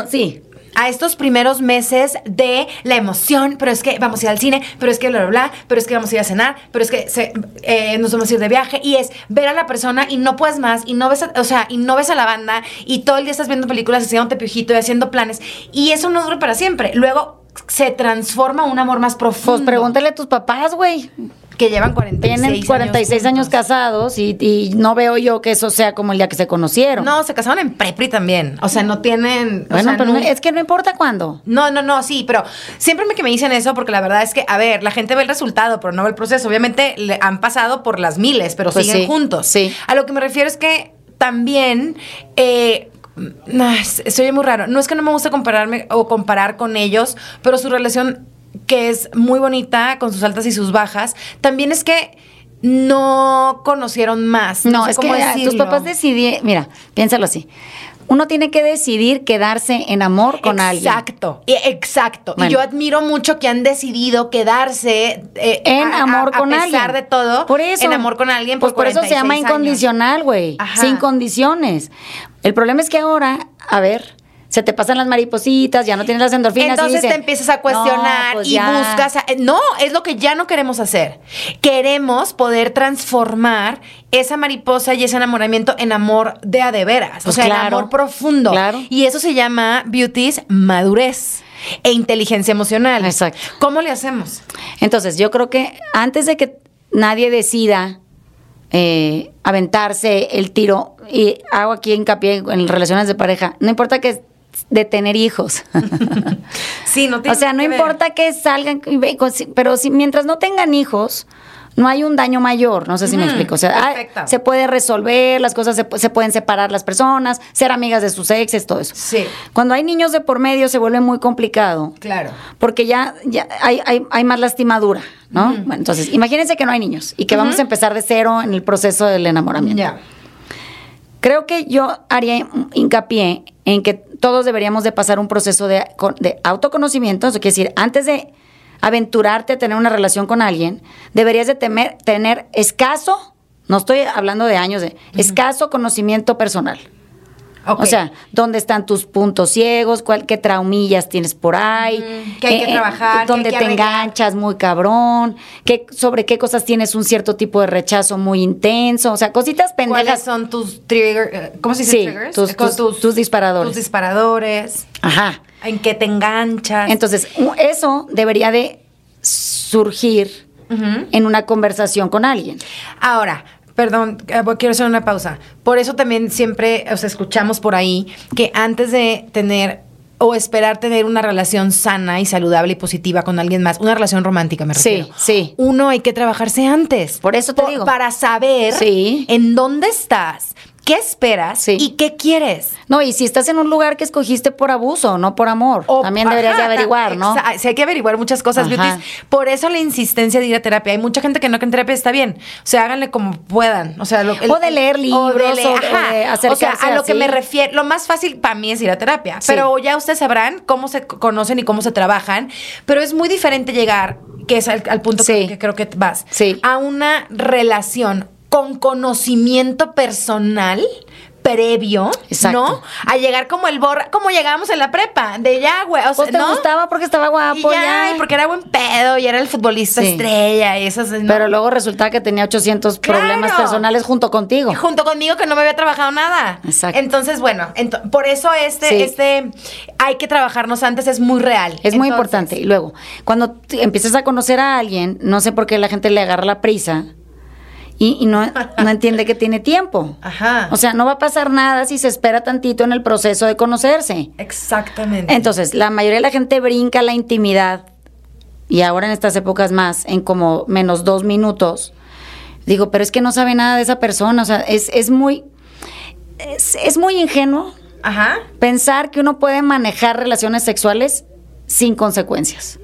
sí, a estos primeros meses de la emoción, pero es que vamos a ir al cine, pero es que bla, bla, bla, pero es que vamos a ir a cenar, pero es que se- eh, nos vamos a ir de viaje y es ver a la persona y no puedes más y no ves, a, o sea, y no ves a la banda y todo el día estás viendo películas, haciéndote piojito y haciendo planes y eso no dura para siempre. Luego se transforma un amor más profundo. pues pregúntale a tus papás, güey. Que llevan 46 Tienen 46 años, casados y, y no veo yo que eso sea como el día que se conocieron. No, se casaron en Prepri también. O sea, no tienen. o bueno, sea, pero no- es que no importa cuándo. No, no, no, sí, pero siempre me que me dicen eso porque la verdad es que, a ver, la gente ve el resultado, pero no ve el proceso. Obviamente le han pasado por las miles, pero Pues siguen sí, juntos. sí. A lo que me refiero es que también eh, oye muy raro. No es que no me gusta compararme o comparar con ellos, pero su relación que es muy bonita con sus altas y sus bajas, también es que no conocieron más. No, sé es que cómo tus decirlo. papás decidieron, mira, piénsalo así. Uno tiene que decidir quedarse en amor con alguien. Exacto, exacto. Bueno. Y yo admiro mucho que han decidido quedarse eh, En a- a- amor con a alguien. pesar de todo. Por eso. En amor con alguien. Pues por eso se llama 46 años. incondicional, güey. Ajá. Sin condiciones. El problema es que ahora, a ver, se te pasan las maripositas, ya no tienes las endorfinas. y Entonces dicen, te empiezas a cuestionar "No, pues y ya". buscas. a- eh, no, es lo que ya no queremos hacer. Queremos poder transformar esa mariposa y ese enamoramiento en amor de a de veras. Pues o sea, en amor profundo. claro. Y eso se llama beauties madurez e inteligencia emocional. Exacto. ¿Cómo le hacemos? Entonces, yo creo que antes de que nadie decida eh, aventarse el tiro, y hago aquí hincapié en relaciones de pareja, no importa que de tener hijos. Sí, no o sea, no que ver. importa que salgan, pero si, mientras no tengan hijos, no hay un daño mayor, no sé si me explico. O sea, se puede resolver, las cosas se, se pueden separar las personas, ser amigas de sus exes, todo eso. Sí. Cuando hay niños de por medio se vuelve muy complicado Claro. porque ya, ya hay, hay, hay más lastimadura, ¿no? Bueno, entonces, imagínense que no hay niños y que vamos a empezar de cero en el proceso del enamoramiento. Ya. Creo que yo haría hincapié en que todos deberíamos de pasar un proceso de, de autoconocimiento, eso quiere decir, antes de aventurarte a tener una relación con alguien, deberías de temer- tener escaso, no estoy hablando de años, de escaso conocimiento personal. O sea, ¿dónde están tus puntos ciegos? ¿Cuál, ¿Qué traumillas tienes por ahí? Eh, Mm, que hay que trabajar, que ¿Dónde hay que te arreglar. enganchas muy cabrón? ¿Qué, ¿Sobre qué cosas tienes un cierto tipo de rechazo muy intenso? O sea, cositas ¿Cuáles pendejas. son tus triggers? eh, ¿Cómo se dice Sí, triggers? tus- Eh, con tus- tus disparadores. Tus disparadores. Ajá. En qué te enganchas. Entonces, eso debería de surgir en una conversación con alguien. Ahora, perdón, eh, quiero hacer una pausa. Por eso también siempre, o sea, escuchamos por ahí que antes de tener o esperar tener una relación sana y saludable y positiva con alguien más, una relación romántica me Sí, refiero. sí. Uno hay que trabajarse antes. Por eso te Po- digo. Para saber Sí. en dónde estás, qué esperas Sí. y qué quieres. No, y si estás en un lugar que escogiste por abuso, no por amor, O- también deberías de averiguar, ¿no? Sí, hay que averiguar muchas cosas, beauties. Por eso la insistencia de ir a terapia. Hay mucha gente que no que en terapia está bien. O sea, háganle como puedan. O sea, lo, O de leer libros, o de ajá. O sea, acercarse a lo que me refiero, lo más fácil para mí es ir a terapia. Sí. Pero ya ustedes sabrán cómo se conocen y cómo se trabajan. Pero es muy diferente llegar, que es al, al punto Sí. que, que creo que vas, Sí. a una relación con conocimiento personal previo, Exacto. ¿no? A llegar como el borra, como llegábamos en la prepa, de ya, güey, o sea, te ¿no? gustaba porque estaba guapo, y ya, ya. y porque era buen pedo y era el futbolista Sí. estrella y esas. ¿no? Pero luego resulta que tenía 800 Claro. problemas personales junto contigo. Y junto conmigo que no me había trabajado nada. Exacto. Entonces, bueno, por eso este, Sí. este, hay que trabajarnos antes, es muy real. Es muy Entonces, importante. Y luego, cuando empiezas a conocer a alguien, no sé por qué la gente le agarra la prisa y, y no, no entiende que tiene tiempo. Ajá. O sea, no va a pasar nada si se espera tantito en el proceso de conocerse. Exactamente. Entonces, la mayoría de la gente brinca la intimidad y ahora en estas épocas más, en como menos dos minutos. Digo, pero es que no sabe nada de esa persona. O sea, es, es muy. Es, es muy ingenuo Ajá. pensar que uno puede manejar relaciones sexuales sin consecuencias.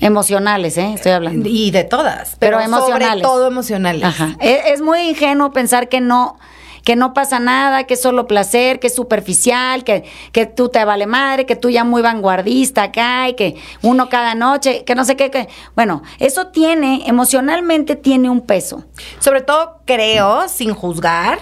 Emocionales, ¿eh? Estoy hablando. Y de todas. Pero Pero, sobre emocionales. todo emocionales. Ajá. Es, es muy ingenuo pensar que no que no pasa nada, que es solo placer, que es superficial, que, que tú te vale madre, que tú ya muy vanguardista acá y que uno cada noche, que no sé qué, que bueno, eso tiene, emocionalmente tiene un peso. Sobre todo, creo, sin juzgar,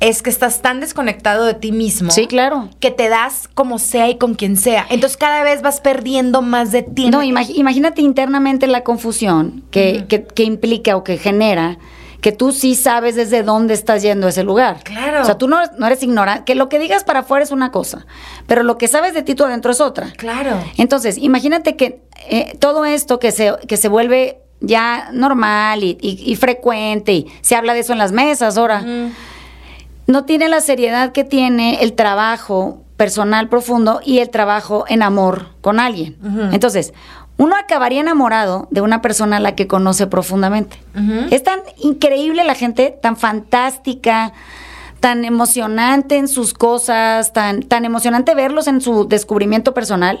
es que estás tan desconectado de ti mismo. Sí, claro. Que te das como sea y con quien sea. Entonces cada vez vas perdiendo más de ti. No, imag- imagínate internamente la confusión que, que, que implica o que genera que tú sí sabes desde dónde estás yendo a ese lugar. Claro. O sea, tú no, no eres ignorante, que lo que digas para afuera es una cosa, pero lo que sabes de ti tú adentro es otra. Claro. Entonces, imagínate que eh, todo esto que se, que se vuelve ya normal y, y- y frecuente, y se habla de eso en las mesas ahora, no tiene la seriedad que tiene el trabajo personal profundo y el trabajo en amor con alguien. Entonces, uno acabaría enamorado de una persona a la que conoce profundamente. Es tan increíble la gente, tan fantástica, tan emocionante en sus cosas, tan, tan emocionante verlos en su descubrimiento personal,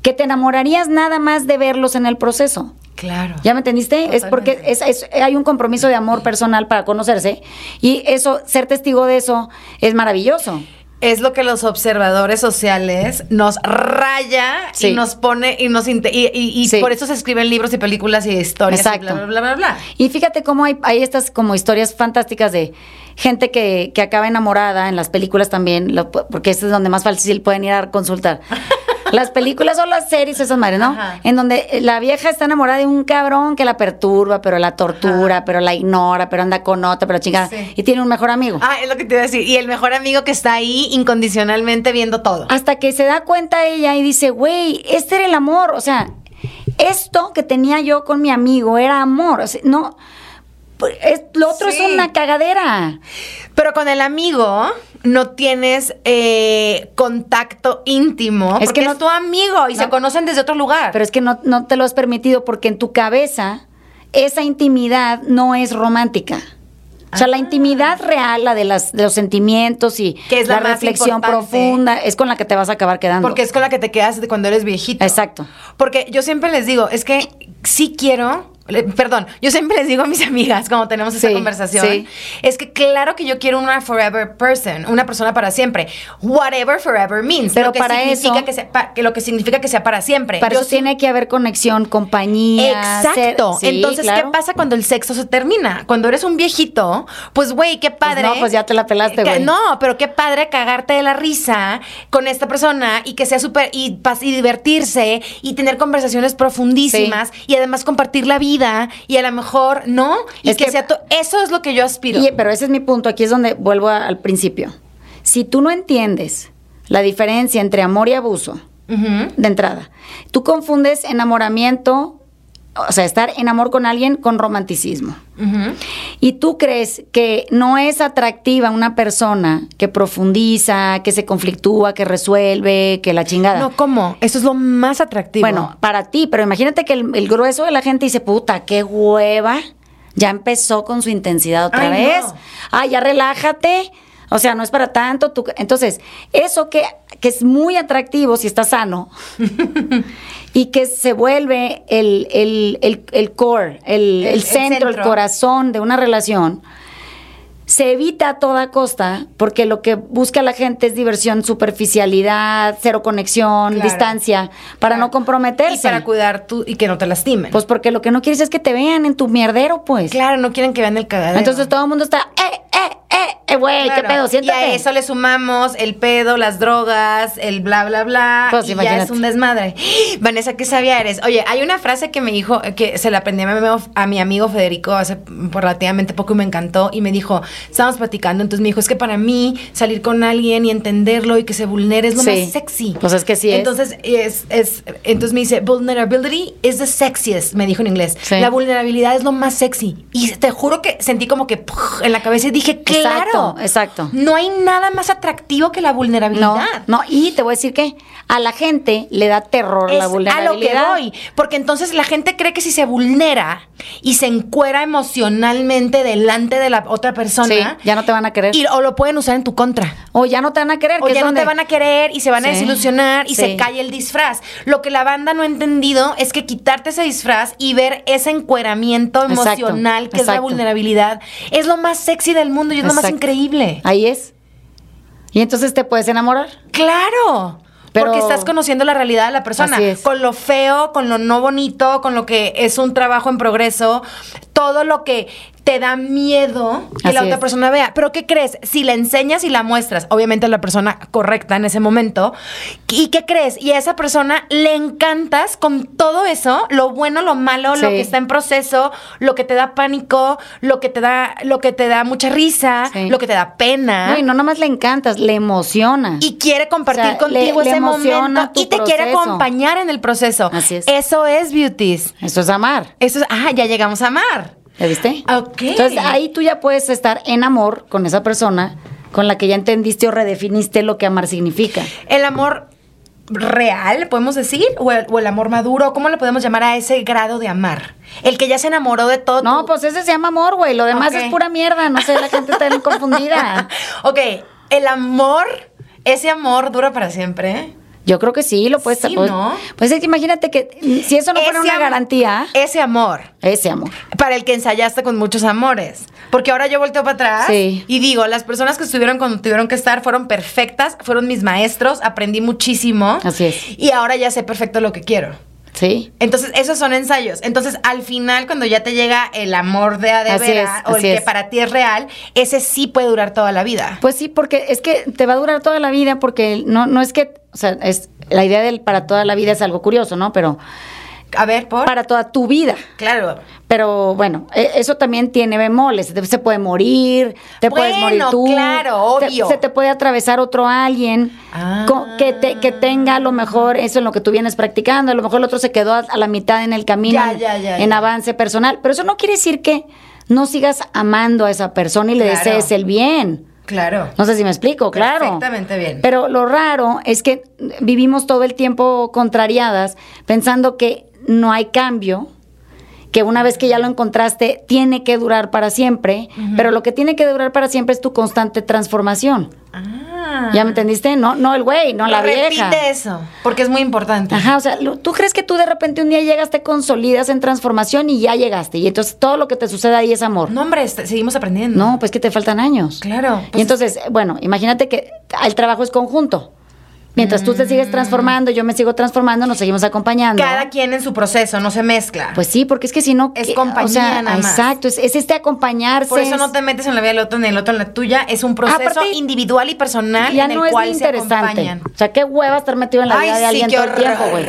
que te enamorarías nada más de verlos en el proceso. Claro. ¿Ya me entendiste? Es porque es, es- hay un compromiso de amor personal para conocerse y eso, ser testigo de eso es maravilloso. Es lo que los observadores sociales nos raya Sí. y nos pone y nos y, y- y Sí. por eso se escriben libros y películas y historias y Exacto. bla bla bla bla bla. Y fíjate cómo hay, hay estas como historias fantásticas de gente que, que acaba enamorada en las películas también, lo- porque es donde más fácil pueden ir a consultar. Las películas o las series, esas madres, ¿no? Ajá. En donde la vieja está enamorada de un cabrón que la perturba, pero la tortura, pero la ignora, pero anda con otra, pero chingada. Sí. Y tiene un mejor amigo. Ah, es lo que te iba a decir. Y el mejor amigo que está ahí incondicionalmente viendo todo. Hasta que se da cuenta ella y dice, güey, este era el amor. O sea, esto que tenía yo con mi amigo era amor. O sea, no, pues, es- lo otro Sí. es una cagadera. Pero con el amigo no tienes eh, contacto íntimo. Es porque que no- es tu amigo y no. se conocen desde otro lugar. Pero es que no, no te lo has permitido porque en tu cabeza esa intimidad no es romántica. O sea, la intimidad real, la de, las, de los sentimientos y Que es la reflexión importante. profunda, es con la que te vas a acabar quedando. Porque es con la que te quedas cuando eres viejito. Exacto. Porque yo siempre les digo, es que sí quiero, perdón, yo siempre les digo a mis amigas cuando tenemos esta Sí, conversación, sí. es que claro que yo quiero una forever person, una persona para siempre, whatever forever means. Pero lo que para significa eso- que, sea, pa- que lo que significa que sea para siempre. Para Yo eso sí- tiene que haber conexión, compañía. Exacto. ser- Entonces, claro. ¿qué pasa cuando el sexo se termina? Cuando eres un viejito, pues, güey, qué padre. no, pues ya te la pelaste, Que- güey. No, pero qué padre cagarte de la risa con esta persona y que sea súper. Y, y divertirse y tener conversaciones profundísimas y además compartir la vida y a lo mejor, ¿no? Y Es que, que- sea. Eso es lo que yo aspiro. Y- pero ese es mi punto, aquí es donde vuelvo a- al principio. Si tú no entiendes la diferencia entre amor y abuso, de entrada, tú confundes enamoramiento, o sea, estar en amor con alguien con romanticismo. Y tú crees que no es atractiva una persona que profundiza, que se conflictúa, que resuelve, que la chingada. No, ¿cómo? Eso es lo más atractivo. Bueno, para ti, pero imagínate que el, el grueso de la gente dice, puta, qué hueva. Ya empezó con su intensidad otra Ay, vez. no. Ay, ya relájate. O sea, no es para tanto. tú- Entonces, eso que, que es muy atractivo si está sano y que se vuelve el, el, el, el core, el, El- centro, el corazón de una relación, se evita a toda costa porque lo que busca la gente es diversión, superficialidad, cero conexión, Claro. distancia, para no comprometerse. Y para cuidar tú y que no te lastimen. Pues porque lo que no quieres es que te vean en tu mierdero, pues. claro, no quieren que vean el cagadero. Entonces todo el mundo está, eh, eh, eh, eh, güey, Claro. qué pedo, siéntate. Y a eso le sumamos el pedo, las drogas, el bla, bla, bla. Pues, y ya imagínate. es un desmadre. Vanessa, qué sabia eres. Oye, hay una frase que me dijo, que se la aprendí a mi amigo, a mi amigo Federico hace relativamente poco y me encantó. Y me dijo, estábamos platicando, entonces me dijo, es que para mí salir con alguien y entenderlo y que se vulnere es lo Sí. más sexy. Pues es que sí es. Entonces, es, es, entonces me dice, vulnerability is the sexiest, me dijo en inglés. Sí. La vulnerabilidad es lo más sexy. Y te juro que sentí como que en la cabeza y dije, claro. Exacto, exacto. No hay nada más atractivo que la vulnerabilidad. No, no, y te voy a decir que a la gente le da terror Es la a lo que vulnerabilidad. voy. Porque entonces la gente cree que si se vulnera y se encuera emocionalmente delante de la otra persona. Sí, ya no te van a querer. y- o lo pueden usar en tu contra. O ya no te van a querer. O que ya no donde- te van a querer y se van a desilusionar y se cae el disfraz. Lo que la banda no ha entendido es que quitarte ese disfraz y ver ese encueramiento Exacto, emocional que es la vulnerabilidad es lo más sexy del mundo y es lo más increíble. Ahí es. Y entonces te puedes enamorar. Claro. Pero- porque estás conociendo la realidad de la persona. Con lo feo, con lo no bonito, con lo que es un trabajo en progreso. Todo lo que te da miedo que Así la otra es. persona vea. Pero ¿qué crees? Si la enseñas y la muestras, obviamente la persona correcta en ese momento, ¿y qué crees? Y a esa persona le encantas con todo eso, lo bueno, lo malo, lo que está en proceso, lo que te da pánico, lo que te da, lo que te da mucha risa, Sí. lo que te da pena. No, y no nomás le encantas, le emociona. y quiere compartir O sea, contigo le- ese momento y te quiere acompañar en el proceso. Así es. Eso es beauties. Eso es amar. Eso es, ah, ya llegamos a amar. ¿Ya viste? Ok. Entonces ahí tú ya puedes estar en amor con esa persona con la que ya entendiste o redefiniste lo que amar significa. El amor real, podemos decir, o el, o el amor maduro, ¿cómo le podemos llamar a ese grado de amar? El que ya se enamoró de todo. No, tu- pues ese se llama amor, güey. Lo demás es pura mierda. No sé, la gente está confundida. ok, el amor, ese amor dura para siempre. ¿eh? Yo creo que sí, lo puedes... Sí, pues, ¿no? pues es que imagínate que si eso no fuera una garantía, Ese amor. ese amor. Para el que ensayaste con muchos amores. Porque ahora yo volteo para atrás Sí. y digo, las personas que estuvieron cuando tuvieron que estar fueron perfectas, fueron mis maestros, aprendí muchísimo. Así es. Y ahora ya sé perfecto lo que quiero. Sí. Entonces, esos son ensayos. Entonces, al final, cuando ya te llega el amor de a de Así veras, es, o el que es. para ti es real, ese sí puede durar toda la vida. Pues sí, porque es que te va a durar toda la vida porque no, no es que, o sea, es la idea del para toda la vida es algo curioso, ¿no? Pero A ver, por. para toda tu vida. Claro. Pero bueno, e- eso también tiene bemoles. Se puede morir, te puedes morir tú. claro, obvio. se te puede atravesar otro alguien Ah. que, te- que tenga a lo mejor eso en lo que tú vienes practicando. A lo mejor el otro se quedó a, a la mitad en el camino, Ya, en- ya, ya, en avance personal. Pero eso no quiere decir que no sigas amando a esa persona y le Claro. desees el bien. Claro. No sé si me explico, claro. Perfectamente bien. Pero lo raro es que vivimos todo el tiempo contrariadas, pensando que no hay cambio, que una vez que ya lo encontraste, tiene que durar para siempre, pero lo que tiene que durar para siempre es tu constante transformación. Ah. ¿Ya me entendiste? No, no el güey, no la Repite vieja. eso, porque es muy importante. Ajá, o sea, tú crees que tú de repente un día llegas, te consolidas en transformación y ya llegaste. Y entonces todo lo que te sucede ahí es amor. No, hombre, este- seguimos aprendiendo. No, pues que te faltan años. Claro. y pues- entonces, bueno, imagínate que el trabajo es conjunto. Mientras tú te sigues transformando, yo me sigo transformando, nos seguimos acompañando. Cada quien en su proceso, no se mezcla. Pues sí, porque es que si no... Es ¿qué? compañía o sea, nada más. Exacto, es, es este acompañarse. Por eso no es- te metes en la vida del otro ni el otro en la tuya. Es un proceso Aparte, individual y personal Ya en el no es cual se interesante. acompañan. O sea, qué hueva estar metido en la vida de alguien todo el tiempo, güey.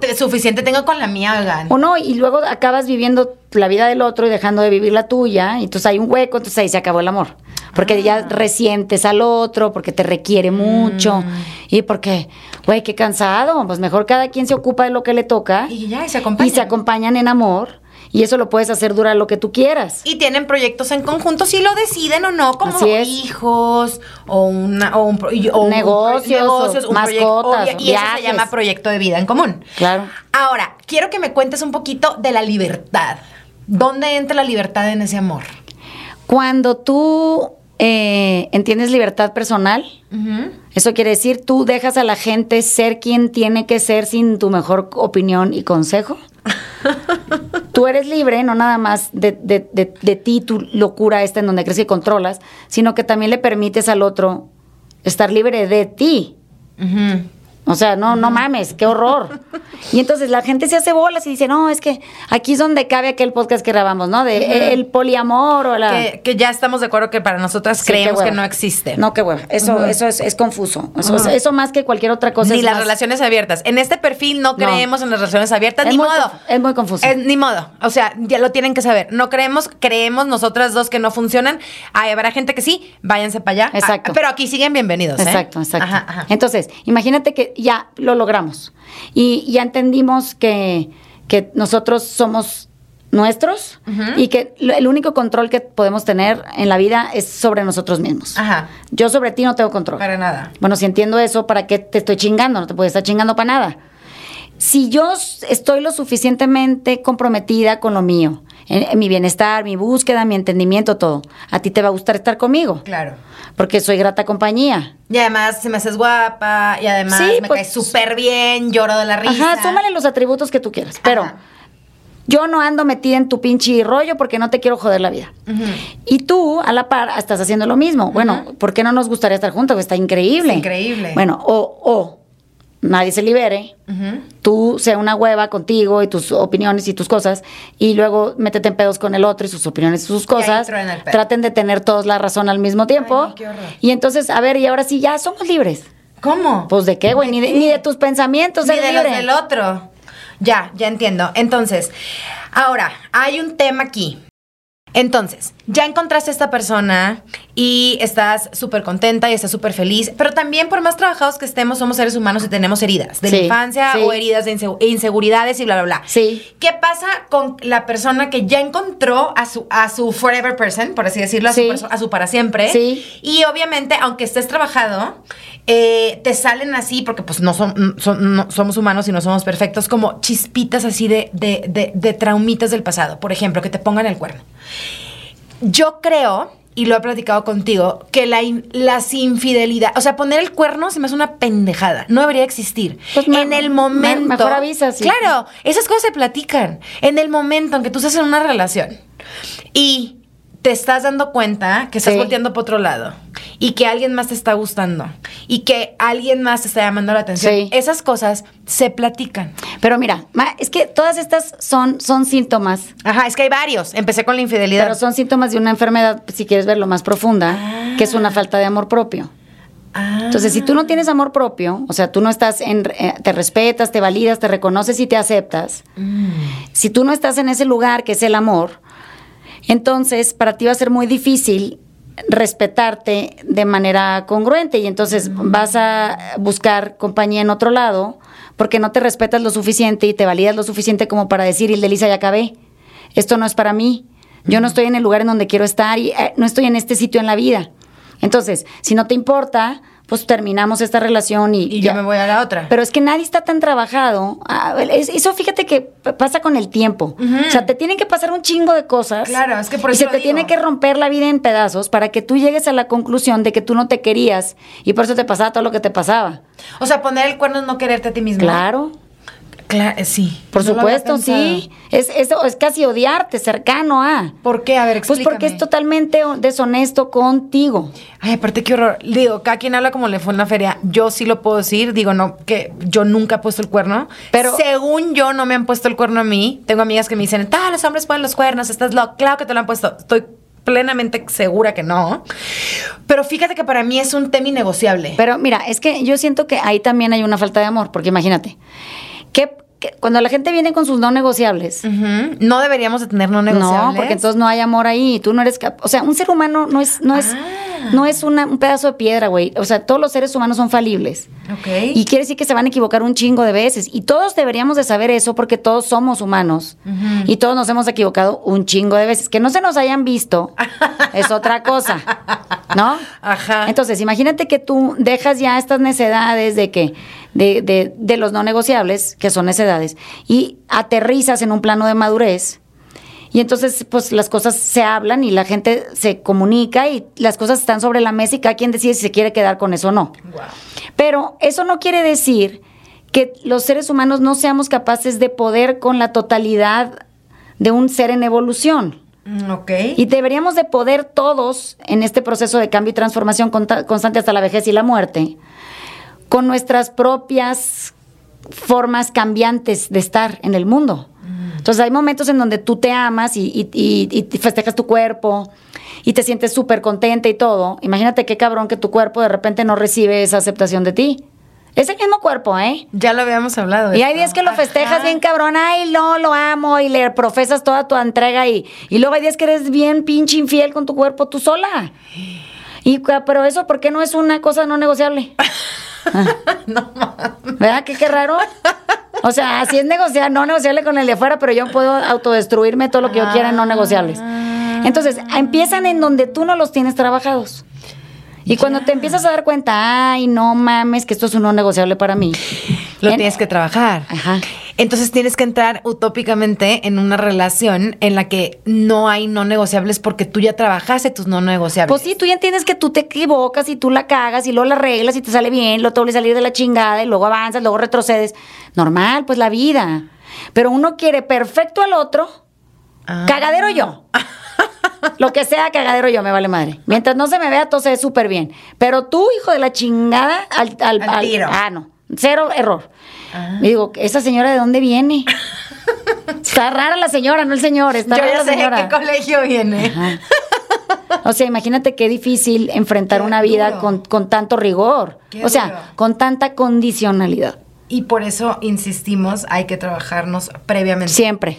Te- suficiente tengo con la mía, hagan. O no, y luego acabas viviendo la vida del otro y dejando de vivir la tuya, y entonces hay un hueco, entonces ahí se acabó el amor. Porque Ah. ya resientes al otro, porque te requiere mucho, Mm. y porque, güey, qué cansado. Pues mejor cada quien se ocupa de lo que le toca Y ya, y se acompañan. y se acompañan en amor, y eso lo puedes hacer durar lo que tú quieras. Y tienen proyectos en conjunto, si lo deciden o no, como hijos o, una, o un, o un- Negocios, un o proyecto, mascotas, obvio, y eso se viajes. llama proyecto de vida en común. Claro. Ahora, quiero que me cuentes un poquito de la libertad. ¿Dónde entra la libertad en ese amor? Cuando tú eh, entiendes libertad personal, eso quiere decir tú dejas a la gente ser quien tiene que ser sin tu mejor opinión y consejo. tú eres libre, no nada más de, de- de- de ti, tu locura esta en donde crees que controlas, sino que también le permites al otro estar libre de ti. O sea, no, no mames, qué horror. Y entonces la gente se hace bolas y dice, no, es que aquí es donde cabe aquel podcast que grabamos, ¿no? De eh, el poliamor o la... Que, que ya estamos de acuerdo que para nosotras Sí, creemos que no existe. No, qué hueva. Eso, eso es, es confuso. Eso, eso más que cualquier otra cosa. Ni es las más- relaciones abiertas. En este perfil no, No. creemos en las relaciones abiertas, Es ni modo. es muy confuso. Es- ni modo. O sea, ya lo tienen que saber. No creemos, creemos nosotras dos que no funcionan. Hay, habrá gente que sí, váyanse para allá. Exacto. Ah, pero aquí siguen bienvenidos. ¿eh? Exacto, exacto. Ajá, ajá. Entonces, imagínate que ya lo logramos y ya entendimos que, que nosotros somos nuestros y que el único control que podemos tener en la vida es sobre nosotros mismos. Ajá. Yo sobre ti no tengo control. Para nada. Bueno, si entiendo eso, ¿para qué te estoy chingando? No te puedes estar chingando para nada. Si yo estoy lo suficientemente comprometida con lo mío, en, mi bienestar, mi búsqueda, mi entendimiento, todo, a ti te va a gustar estar conmigo, Claro. porque soy grata compañía. Y además se me haces guapa y además Sí, me pues- caes súper bien, lloro de la risa. Ajá, súmale los atributos que tú quieras, pero Ajá. yo no ando metida en tu pinche rollo porque no te quiero joder la vida. Y tú, a la par, estás haciendo lo mismo. Bueno, ¿por qué no nos gustaría estar juntos? Está increíble. Es increíble. Bueno, o, o nadie se libere, tú sea una hueva contigo y tus opiniones y tus cosas, y luego métete en pedos con el otro y sus opiniones y sus cosas, traten de tener todos la razón al mismo tiempo, y entonces, a ver, y ahora sí, ya somos libres. ¿Cómo? Pues de qué, güey, ni, de- ni de tus pensamientos, Ni de los del otro. Ya, ya entiendo. Entonces, ahora, hay un tema aquí. Entonces, ya encontraste a esta persona y estás súper contenta y estás súper feliz, pero también por más trabajados que estemos, somos seres humanos y tenemos heridas de la infancia sí. o heridas de insegu- inseguridades y bla, bla, bla. Sí. ¿Qué pasa con la persona que ya encontró a su, a su forever person, por así decirlo, a, Sí. su, a su para siempre? Sí. Y obviamente, aunque estés trabajado, eh, te salen así, porque pues no, son, son- no somos humanos y no somos perfectos, como chispitas así de, de, de, de traumitas del pasado. Por ejemplo, que te pongan el cuerno. Yo creo, y lo he platicado contigo, que la in- las infidelidades, o sea, poner el cuerno se me hace una pendejada. No debería existir. Pues, me- en el me- momento. mejor avisas, sí. Claro, esas cosas se platican. En el momento en que tú estás en una relación y te estás dando cuenta que estás Sí. volteando por otro lado y que alguien más te está gustando y que alguien más te está llamando la atención, Sí. esas cosas se platican. Pero mira, ma, es que todas estas son, son síntomas, Ajá, es que hay varios. Empecé con la infidelidad. pero son síntomas de una enfermedad, si quieres verlo más profunda, que es una falta de amor propio. Ah. Entonces, si tú no tienes amor propio, o sea, tú no estás en, eh, te respetas, te validas, te reconoces y te aceptas, si tú no estás en ese lugar que es el amor, entonces para ti va a ser muy difícil respetarte de manera congruente y entonces vas a buscar compañía en otro lado porque no te respetas lo suficiente y te validas lo suficiente como para decir, Ildelisa, ya acabé, esto no es para mí, yo no estoy en el lugar en donde quiero estar y eh, no estoy en este sitio en la vida. Entonces, si no te importa, pues terminamos esta relación y, y ya. yo me voy a la otra. Pero es que nadie está tan trabajado. Ah, es- Eso fíjate que pasa con el tiempo. O sea, te tienen que pasar un chingo de cosas. Claro, es que por y eso se lo te digo. tiene que romper la vida en pedazos para que tú llegues a la conclusión de que tú no te querías y por eso te pasaba todo lo que te pasaba. o sea, poner el cuerno es no quererte a ti mismo. Claro, Claro, sí. por No supuesto, sí. Es, eso es casi odiarte, cercano a. ¿Por qué? A ver, Pues explícame. porque es totalmente deshonesto contigo. Ay, aparte qué horror. Digo, cada quien habla como le fue en la feria. Yo sí lo puedo decir. Digo, no, que yo nunca he puesto el cuerno. Pero- según yo no me han puesto el cuerno a mí. Tengo amigas que me dicen, ah, los hombres ponen los cuernos, estás loco. Claro que te lo han puesto. Estoy plenamente segura que no. Pero fíjate que para mí es un tema innegociable. Pero mira, es que yo siento que ahí también hay una falta de amor, porque imagínate, que, que cuando la gente viene con sus no negociables. No deberíamos de tener no negociables. no, porque entonces no hay amor ahí, tú no eres, cap- o sea, un ser humano no es, no es, Ah. No es una- un pedazo de piedra, güey, o sea, todos los seres humanos son falibles. Ok. Y quiere decir que se van a equivocar un chingo de veces. Y todos deberíamos de saber eso porque todos somos humanos. Y todos nos hemos equivocado un chingo de veces. Que no se nos hayan visto es otra cosa. ¿No? Ajá. Entonces, imagínate que tú dejas ya estas necedades de que, de, de, de los no negociables, que son necedades, y aterrizas en un plano de madurez. Y entonces, pues las cosas se hablan y la gente se comunica y las cosas están sobre la mesa y cada quien decide si se quiere quedar con eso o no. Pero eso no quiere decir que los seres humanos no seamos capaces de poder con la totalidad de un ser en evolución. Mm, Ok. Y deberíamos de poder todos en este proceso de cambio y transformación constante hasta la vejez y la muerte, con nuestras propias formas cambiantes de estar en el mundo. Entonces hay momentos en donde tú te amas y, y- y- y festejas tu cuerpo y te sientes súper contenta y todo. Imagínate qué cabrón que tu cuerpo de repente no recibe esa aceptación de ti. Es el mismo cuerpo, ¿eh? Ya lo habíamos hablado. Y hay días que lo festejas Ajá. bien cabrón, ay, no, lo amo, y le profesas toda tu entrega, y, y luego hay días que eres bien pinche infiel con tu cuerpo tú sola. Y, ca- pero eso, ¿por qué no es una cosa no negociable? ¿Verdad? ¿Qué, qué raro? O sea, así es negociar, no negociable con el de afuera, pero yo puedo autodestruirme todo lo que yo quiera en no negociables. Entonces, empiezan en donde tú no los tienes trabajados. Y cuando te empiezas a dar cuenta, ay, no mames, que esto es un no negociable para mí. Lo En- tienes que trabajar. Ajá. Entonces tienes que entrar utópicamente en una relación en la que no hay no negociables porque tú ya trabajaste tus no negociables. Pues sí, tú ya entiendes que tú te equivocas y tú la cagas y luego la arreglas y te sale bien, luego te vuelve a salir de la chingada y luego avanzas, luego retrocedes. Normal, pues la vida. Pero uno quiere perfecto al otro, Ah. cagadero yo. Lo que sea, cagadero yo, me vale madre. Mientras no se me vea, todo se ve súper bien. Pero tú, hijo de la chingada, al, al, Al tiro. Ah, no. cero error. Ah. Y digo, ¿esa señora de dónde viene? Está rara la señora, no el señor, está Yo rara ya la sé de señora. qué colegio viene. Ajá. O sea, imagínate qué difícil enfrentar Qué una vida con, con tanto rigor. Qué o sea, duro. con tanta condicionalidad. Y por eso insistimos, hay que trabajarnos previamente. Siempre.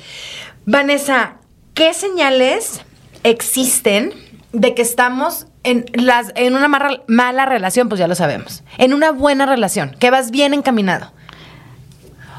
Vanessa, ¿qué señales existen de que estamos en, las, en una mala, mala relación? Pues ya lo sabemos. En una buena relación, que vas bien encaminado.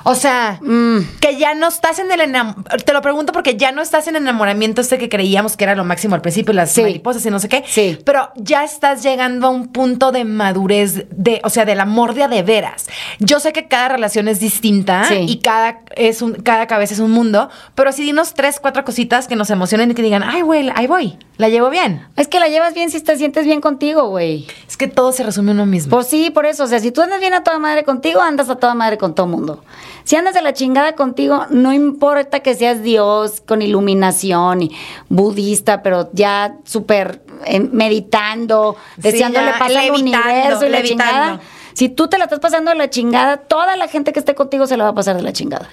O sea, Mm. que ya no estás en el enamoramiento. Te lo pregunto porque ya no estás en el enamoramiento este que creíamos que era lo máximo al principio, las Sí. mariposas y no sé qué. Sí. Pero ya estás llegando a un punto de madurez, de, o sea, del amor de a de veras. Yo sé que cada relación es distinta Sí. y cada, es un, cada cabeza es un mundo, pero sí dinos tres, cuatro cositas que nos emocionen y que digan, ay, güey, ahí voy, la llevo bien. Es que la llevas bien si te sientes bien contigo, güey. Es que todo se resume en uno mismo. Pues sí, por eso. O sea, si tú andas bien a toda madre contigo, andas a toda madre con todo mundo. Si andas de la chingada contigo, no importa que seas Dios con iluminación y budista, pero ya súper eh, meditando, Sí, deseándole paz al universo y la chingada. Si tú te la estás pasando de la chingada, toda la gente que esté contigo se la va a pasar de la chingada.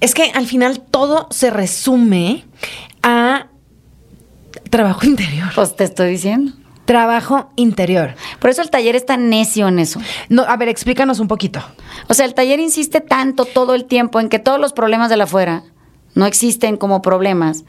Es que al final todo se resume a trabajo interior. Pues te estoy diciendo. Trabajo interior. Por eso el taller es tan necio en eso. No, a ver, explícanos un poquito. O sea, el taller insiste tanto todo el tiempo en que todos los problemas del afuera no existen como problemas.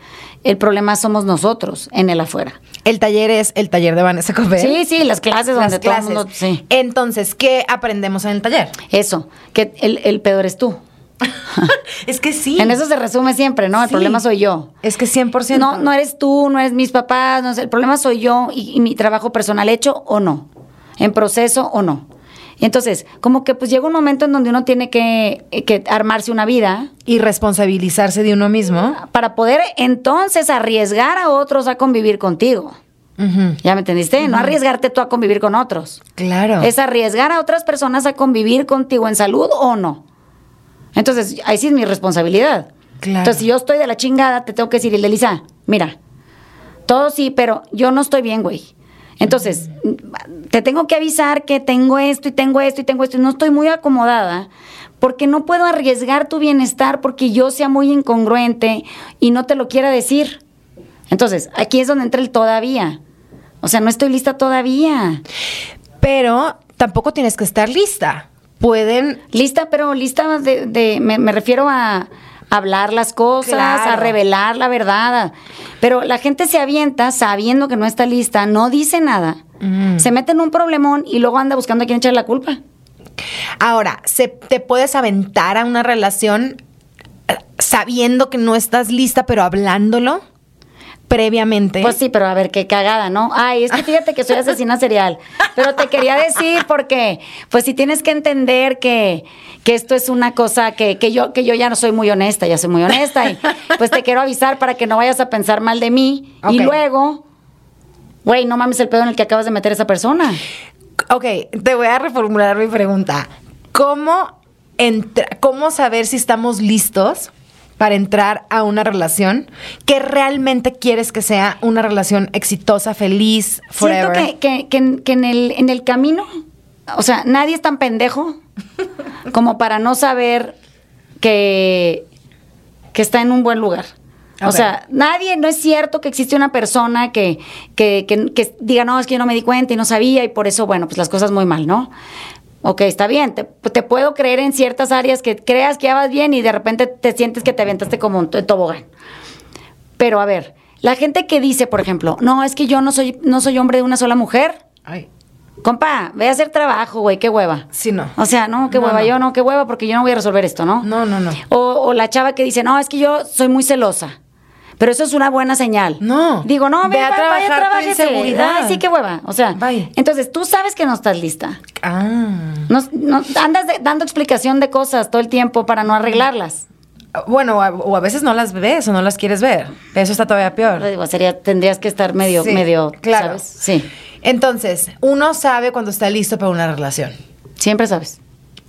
El problema somos nosotros en el afuera. El taller es el taller de Vanessa Copel. Sí, sí, las clases Las donde todo el clases. mundo. Sí. Entonces, ¿qué aprendemos en el taller? Eso, que el, el peor es tú. es que sí. En eso se resume siempre, ¿no? El Sí. problema soy yo. Es que 100%. No, no eres tú, no eres mis papás, no sé, el problema soy yo y, y mi trabajo personal hecho o no, en proceso o no. Y entonces, como que pues llega un momento en donde uno tiene que, eh, que armarse una vida Y responsabilizarse de uno mismo. para poder entonces arriesgar a otros a convivir contigo. ¿Ya me entendiste? No arriesgarte tú a convivir con otros. Claro. Es arriesgar a otras personas a convivir contigo en salud o no. Entonces, ahí sí es mi responsabilidad. Claro. Entonces, si yo estoy de la chingada, te tengo que decir, Elisa, mira, todo sí, pero yo no estoy bien, güey. Entonces, te tengo que avisar que tengo esto y tengo esto y tengo esto y no estoy muy acomodada porque no puedo arriesgar tu bienestar porque yo sea muy incongruente y no te lo quiera decir. Entonces, aquí es donde entra el todavía. O sea, no estoy lista todavía. Pero tampoco tienes que estar lista. Pueden. Lista, pero lista de, de- me, me refiero a hablar las cosas, Claro. a revelar la verdad. pero la gente se avienta sabiendo que no está lista, no dice nada, se mete en un problemón y luego anda buscando a quién echarle la culpa. Ahora, se, te puedes aventar a una relación eh, sabiendo que no estás lista, pero hablándolo previamente. Pues sí, pero a ver, qué cagada, ¿no? Ay, es que fíjate que soy asesina serial. Pero te quería decir porque, pues sí tienes que entender que, que esto es una cosa que, que yo, que yo ya no soy muy honesta, ya soy muy honesta. Y pues te quiero avisar para que no vayas a pensar mal de mí. Y luego, güey, no mames el pedo en el que acabas de meter a esa persona. Ok, te voy a reformular mi pregunta. ¿Cómo, entra- ¿Cómo saber si estamos listos para entrar a una relación que realmente quieres que sea una relación exitosa, feliz, forever? Siento que, que- que- que en, el, en el camino, o sea, nadie es tan pendejo como para no saber que, que está en un buen lugar. O sea, nadie, no es cierto que existe una persona que, que, que- que diga, no, es que yo no me di cuenta y no sabía y por eso, bueno, pues las cosas muy mal, ¿no? Ok, está bien, te, te puedo creer en ciertas áreas que creas que ya vas bien y de repente te sientes que te aventaste como un to- tobogán. Pero a ver, la gente que dice, por ejemplo, no, es que yo no soy, no soy hombre de una sola mujer. Ay, Compa, ve a hacer trabajo, güey, qué hueva. sí, no. O sea, no, qué No, hueva, no. yo no, qué hueva, porque yo no voy a resolver esto, ¿no? No, no, no. O, o la chava que dice, no, es que yo soy muy celosa. Pero eso es una buena señal. No. Digo, no, Ve ve, a va- vaya, trabajar tu trabájese. inseguridad. Ay, sí, qué hueva. O sea, Vaya. entonces tú sabes que no estás lista. Ah. No, no- andas de- dando explicación de cosas todo el tiempo para no arreglarlas. Bueno, o a, o a veces no las ves o no las quieres ver. Eso está todavía peor. Digo, sería, tendrías que estar medio, Sí, medio, claro. ¿sabes? Sí, Entonces, uno sabe cuando está listo para una relación. siempre sabes.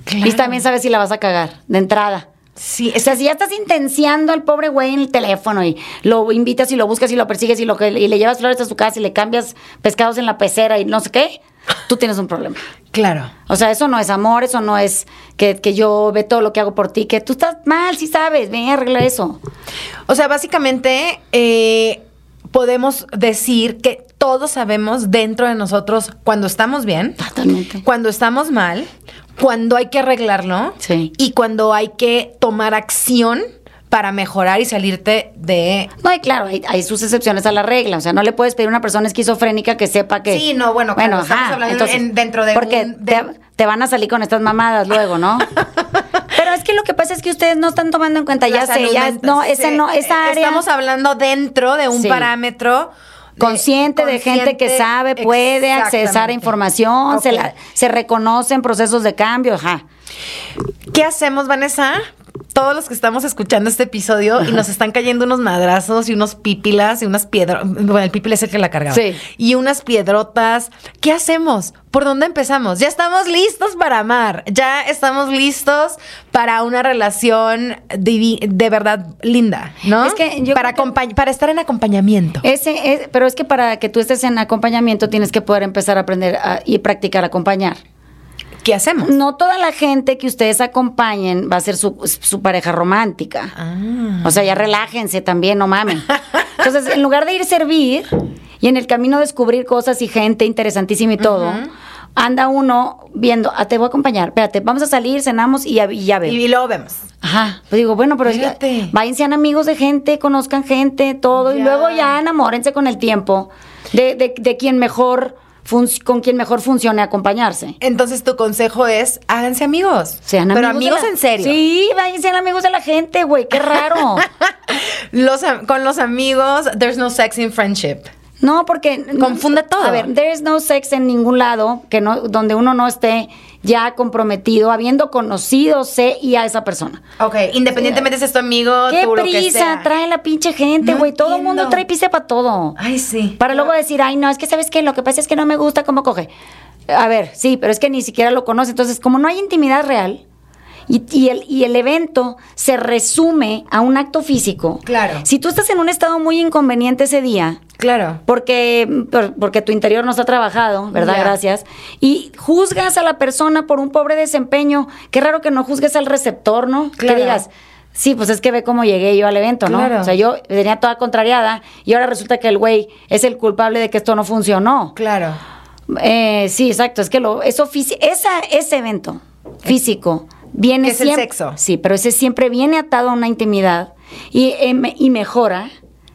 Claro. Y también sabes si la vas a cagar, de entrada. Sí, O sea, si ya estás intenciando al pobre güey en el teléfono y lo invitas y lo buscas y lo persigues y, lo y le llevas flores a su casa y le cambias pescados en la pecera y no sé qué, tú tienes un problema. Claro. O sea, eso no es amor, eso no es que, que yo ve todo lo que hago por ti, que tú estás mal, sí sabes, ven, arregla eso. O sea, básicamente eh, podemos decir que todos sabemos dentro de nosotros cuando estamos bien, Totalmente. cuando estamos mal, cuando hay que arreglarlo Sí. y cuando hay que tomar acción para mejorar y salirte de... No, y claro, hay, hay sus excepciones a la regla. O sea, no le puedes pedir a una persona esquizofrénica que sepa que. Sí, no, bueno, claro, estamos hablando en- dentro de Porque un- te, de- te van a salir con estas mamadas luego, ¿no? Pero es que lo que pasa es que ustedes no están tomando en cuenta, ya sé, ya. No, esa Sí, no, esa área. Estamos hablando dentro de un Sí. parámetro consciente de gente que sabe, puede accesar a información, se, la- se reconoce en procesos de cambio, ajá. ¿Qué hacemos, Vanessa? Todos los que estamos escuchando este episodio y nos están cayendo unos madrazos y unos pípilas y unas piedras. Bueno, el pípila es el que la cargaba. Sí. Y unas piedrotas. ¿Qué hacemos? ¿Por dónde empezamos? Ya estamos listos para amar. Ya estamos listos para una relación divi- de verdad linda, ¿no? Es que yo para, que- para estar en acompañamiento. Ese es- pero es que para que tú estés en acompañamiento tienes que poder empezar a aprender a- y practicar acompañar. ¿Qué hacemos? No toda la gente que ustedes acompañen va a ser su, su pareja romántica. Ah. O sea, ya relájense también, no mamen. Entonces, en lugar de ir a servir y en el camino descubrir cosas y gente interesantísima y todo, anda uno viendo, ah, te voy a acompañar, espérate, vamos a salir, cenamos y ya, y ya. Y luego vemos. Ajá. Pues digo, bueno, pero Fíjate. váyanse sean amigos de gente, conozcan gente, todo, y Ya. luego ya enamórense con el tiempo de, de, de quien mejor con quien mejor funcione acompañarse. Entonces tu consejo es háganse amigos. Sean Pero amigos. de amigos la- en serio. Sí, váyanse sean amigos de la gente, güey, qué raro. Los con los amigos, there's no sex in friendship. No, porque Confunde todo. A ver, there is no sex en ningún lado que no donde uno no esté ya comprometido, habiendo conocido sé y a esa persona. Ok, independientemente si es tu amigo, ¿Qué tú lo que prisa sea. trae la pinche gente, No güey? Todo el mundo trae prisa para todo. Ay, sí. Para luego decir, ay, no, es que sabes qué, lo que pasa es que no me gusta cómo coge. A ver, sí, pero es que ni siquiera lo conoce. Entonces, como no hay intimidad real y, y el, y el evento se resume a un acto físico. Claro. Si tú estás en un estado muy inconveniente ese día, Claro. porque, por- porque tu interior no está trabajado, ¿verdad? Gracias. Y juzgas a la persona por un pobre desempeño. Qué raro que no juzgues al receptor, ¿no? Claro. Que digas, sí, pues es que ve cómo llegué yo al evento, ¿no? Claro. O sea, yo venía toda contrariada y ahora resulta que el güey es el culpable de que esto no funcionó. Claro. Eh, sí, exacto. Es que lo, eso esa, ese evento físico viene es el sexo. Sí, pero ese siempre viene atado a una intimidad y, eh, y mejora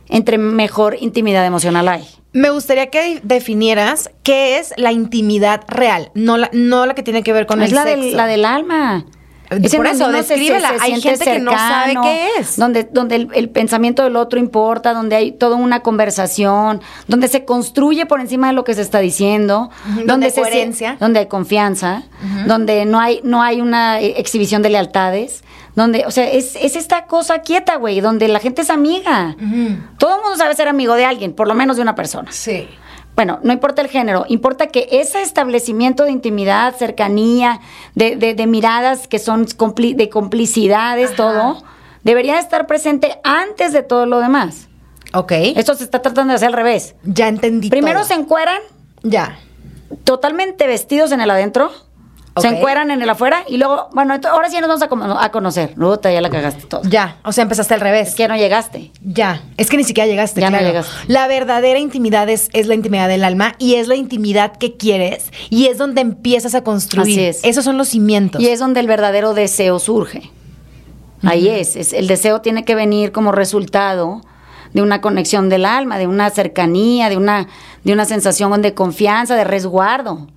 entre mejor intimidad emocional hay. Me gustaría que definieras qué es la intimidad real, no la, no la que tiene que ver con es el la sexo. del, la del alma. Es por donde eso, descríbela. se- se Hay gente que no sabe qué es. Donde, donde el, el pensamiento del otro importa, donde hay toda una conversación, donde se construye por encima de lo que se está diciendo, donde hay se- coherencia. donde hay confianza, donde no hay, no hay una eh, exhibición de lealtades, donde, o sea, es, es esta cosa quieta, güey, donde la gente es amiga. Todo el mundo sabe ser amigo de alguien, por lo menos de una persona. Sí. Bueno, no importa el género, importa que ese establecimiento de intimidad, cercanía, de, de- de miradas que son compli- de complicidades, todo, debería estar presente antes de todo lo demás. Ok. Esto se está tratando de hacer al revés. ya entendí. Primero todo. se encueran Ya. totalmente vestidos en el adentro, se Ok. encueran en el afuera y luego, bueno, ahora sí nos vamos a, a conocer. Puta, ya la cagaste todo. Ya. O sea, empezaste al revés. Es que no llegaste. Ya, es que ni siquiera llegaste. Ya no llegaste. La verdadera intimidad es, es la intimidad del alma y es la intimidad que quieres y es donde empiezas a construir. Así es. Esos son los cimientos. Y es donde el verdadero deseo surge. Ahí es, es- El deseo tiene que venir como resultado de una conexión del alma, de una cercanía, de una, de una sensación de confianza, de resguardo.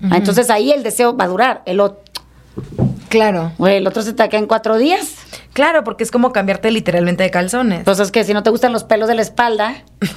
Entonces ahí el deseo va a durar. El, ot- Claro. güey, el otro se te acá en cuatro días. Claro, porque es como cambiarte literalmente de calzones. Entonces que si no te gustan los pelos de la espalda,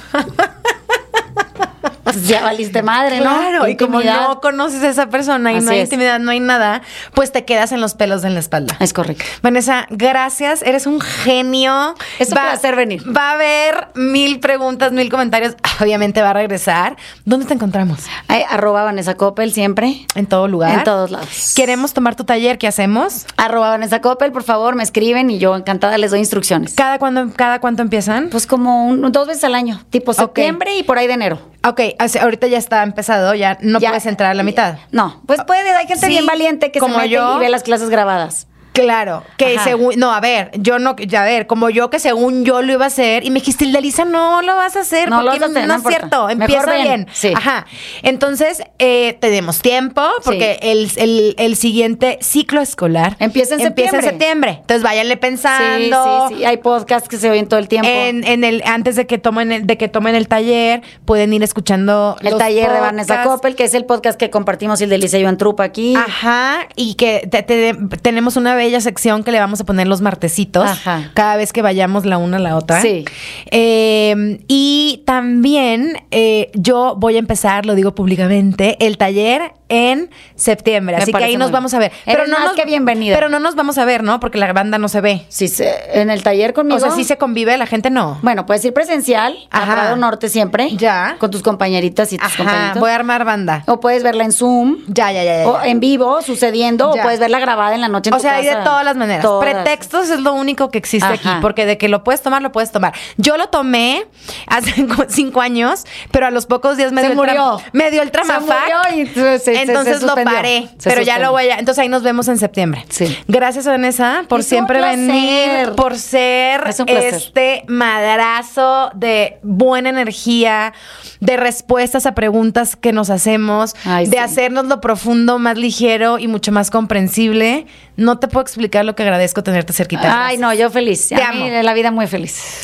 pues ya valiste madre, ¿no? Claro, y como no conoces a esa persona y Así no hay es. intimidad, no hay nada, pues te quedas en los pelos de la espalda. Es correcto. Vanessa, gracias, eres un genio. Es un placer venir. Va a haber mil preguntas, mil comentarios. Obviamente va a regresar. ¿Dónde te encontramos? Ay, arroba Vanessa Coppel siempre. En todo lugar. En todos lados. Queremos tomar tu taller, ¿qué hacemos? Arroba Vanessa Coppel, por favor, me escriben y yo encantada les doy instrucciones. ¿Cada cuándo, cada cuánto empiezan? Pues como un- dos veces al año, tipo septiembre y por ahí de enero. Ok, ahorita ya está empezado, ya no Ya- puedes entrar a la mitad. No, pues puede, hay gente Sí, bien valiente que como se mete yo. y ve las clases grabadas. Claro, que Ajá. según, no, a ver, yo no, ya a ver, como yo que según yo lo iba a hacer y me dijiste, Lisa, no lo vas a hacer, No lo porque vas a hacer, no, no es cierto, empieza ven, bien. sí. Ajá. Entonces, eh, tenemos tiempo, porque el, el- el siguiente ciclo escolar Empieza en empieza en septiembre. septiembre. Entonces, váyanle Sí, pensando. sí, sí. Hay podcasts que se oyen todo el tiempo. En, en el, antes de que tomen el, de que tomen el taller, pueden ir escuchando el los taller de Vanessa. Coppel, que es el podcast que compartimos el de Lisa y yo en Trupa aquí. Ajá, y que te- te- tenemos una bella sección que le vamos a poner los martesitos Ajá. cada vez que vayamos la una a la otra. Sí. Eh, y también eh, yo voy a empezar, lo digo públicamente, el taller en septiembre. Me Así que ahí nos vamos a ver. Eres más que bienvenida. Pero no nos vamos a ver, ¿no? Porque la banda no se ve. Sí, se- en el taller conmigo. O sea, sí se convive, la gente no. Bueno, puedes ir presencial Ajá. a Prado Norte siempre. Ya. Con tus compañeritas y tus Ajá, compañeritos. voy a armar banda. O puedes verla en Zoom. Ya, ya, ya. ya. O en vivo, sucediendo, Ya. o puedes verla grabada en la noche en O tu sea, hay de todas las maneras. Todas. Pretextos es lo único que existe Ajá. aquí, porque de que lo puedes tomar, lo puedes tomar. Yo lo tomé hace cinco años, pero a los pocos días me Se dio el murió. me dio el Se tramafac. murió y se- se- entonces se lo paré, Se pero ya lo voy a. Entonces ahí nos vemos en septiembre. Sí. Gracias Vanessa por Es siempre venir, por ser Es este madrazo de buena energía, de respuestas a preguntas que nos hacemos, Ay, de sí. hacernos lo profundo más ligero y mucho más comprensible. No te puedo explicar lo que agradezco tenerte cerquita. Ay, Gracias. no, yo feliz. Te a mí amo. la vida muy feliz.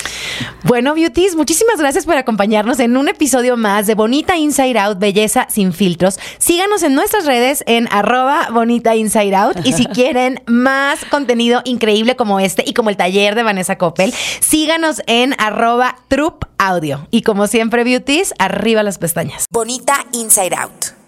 Bueno, beauties, muchísimas gracias por acompañarnos en un episodio más de Bonita Inside Out, Belleza sin filtros. Síganos en nuestras redes en arroba Bonita Inside Out. Y si quieren más contenido increíble como este y como el taller de Vanessa Coppel, síganos en arroba Troop Audio. Y como siempre, beauties, arriba las pestañas. Bonita Inside Out.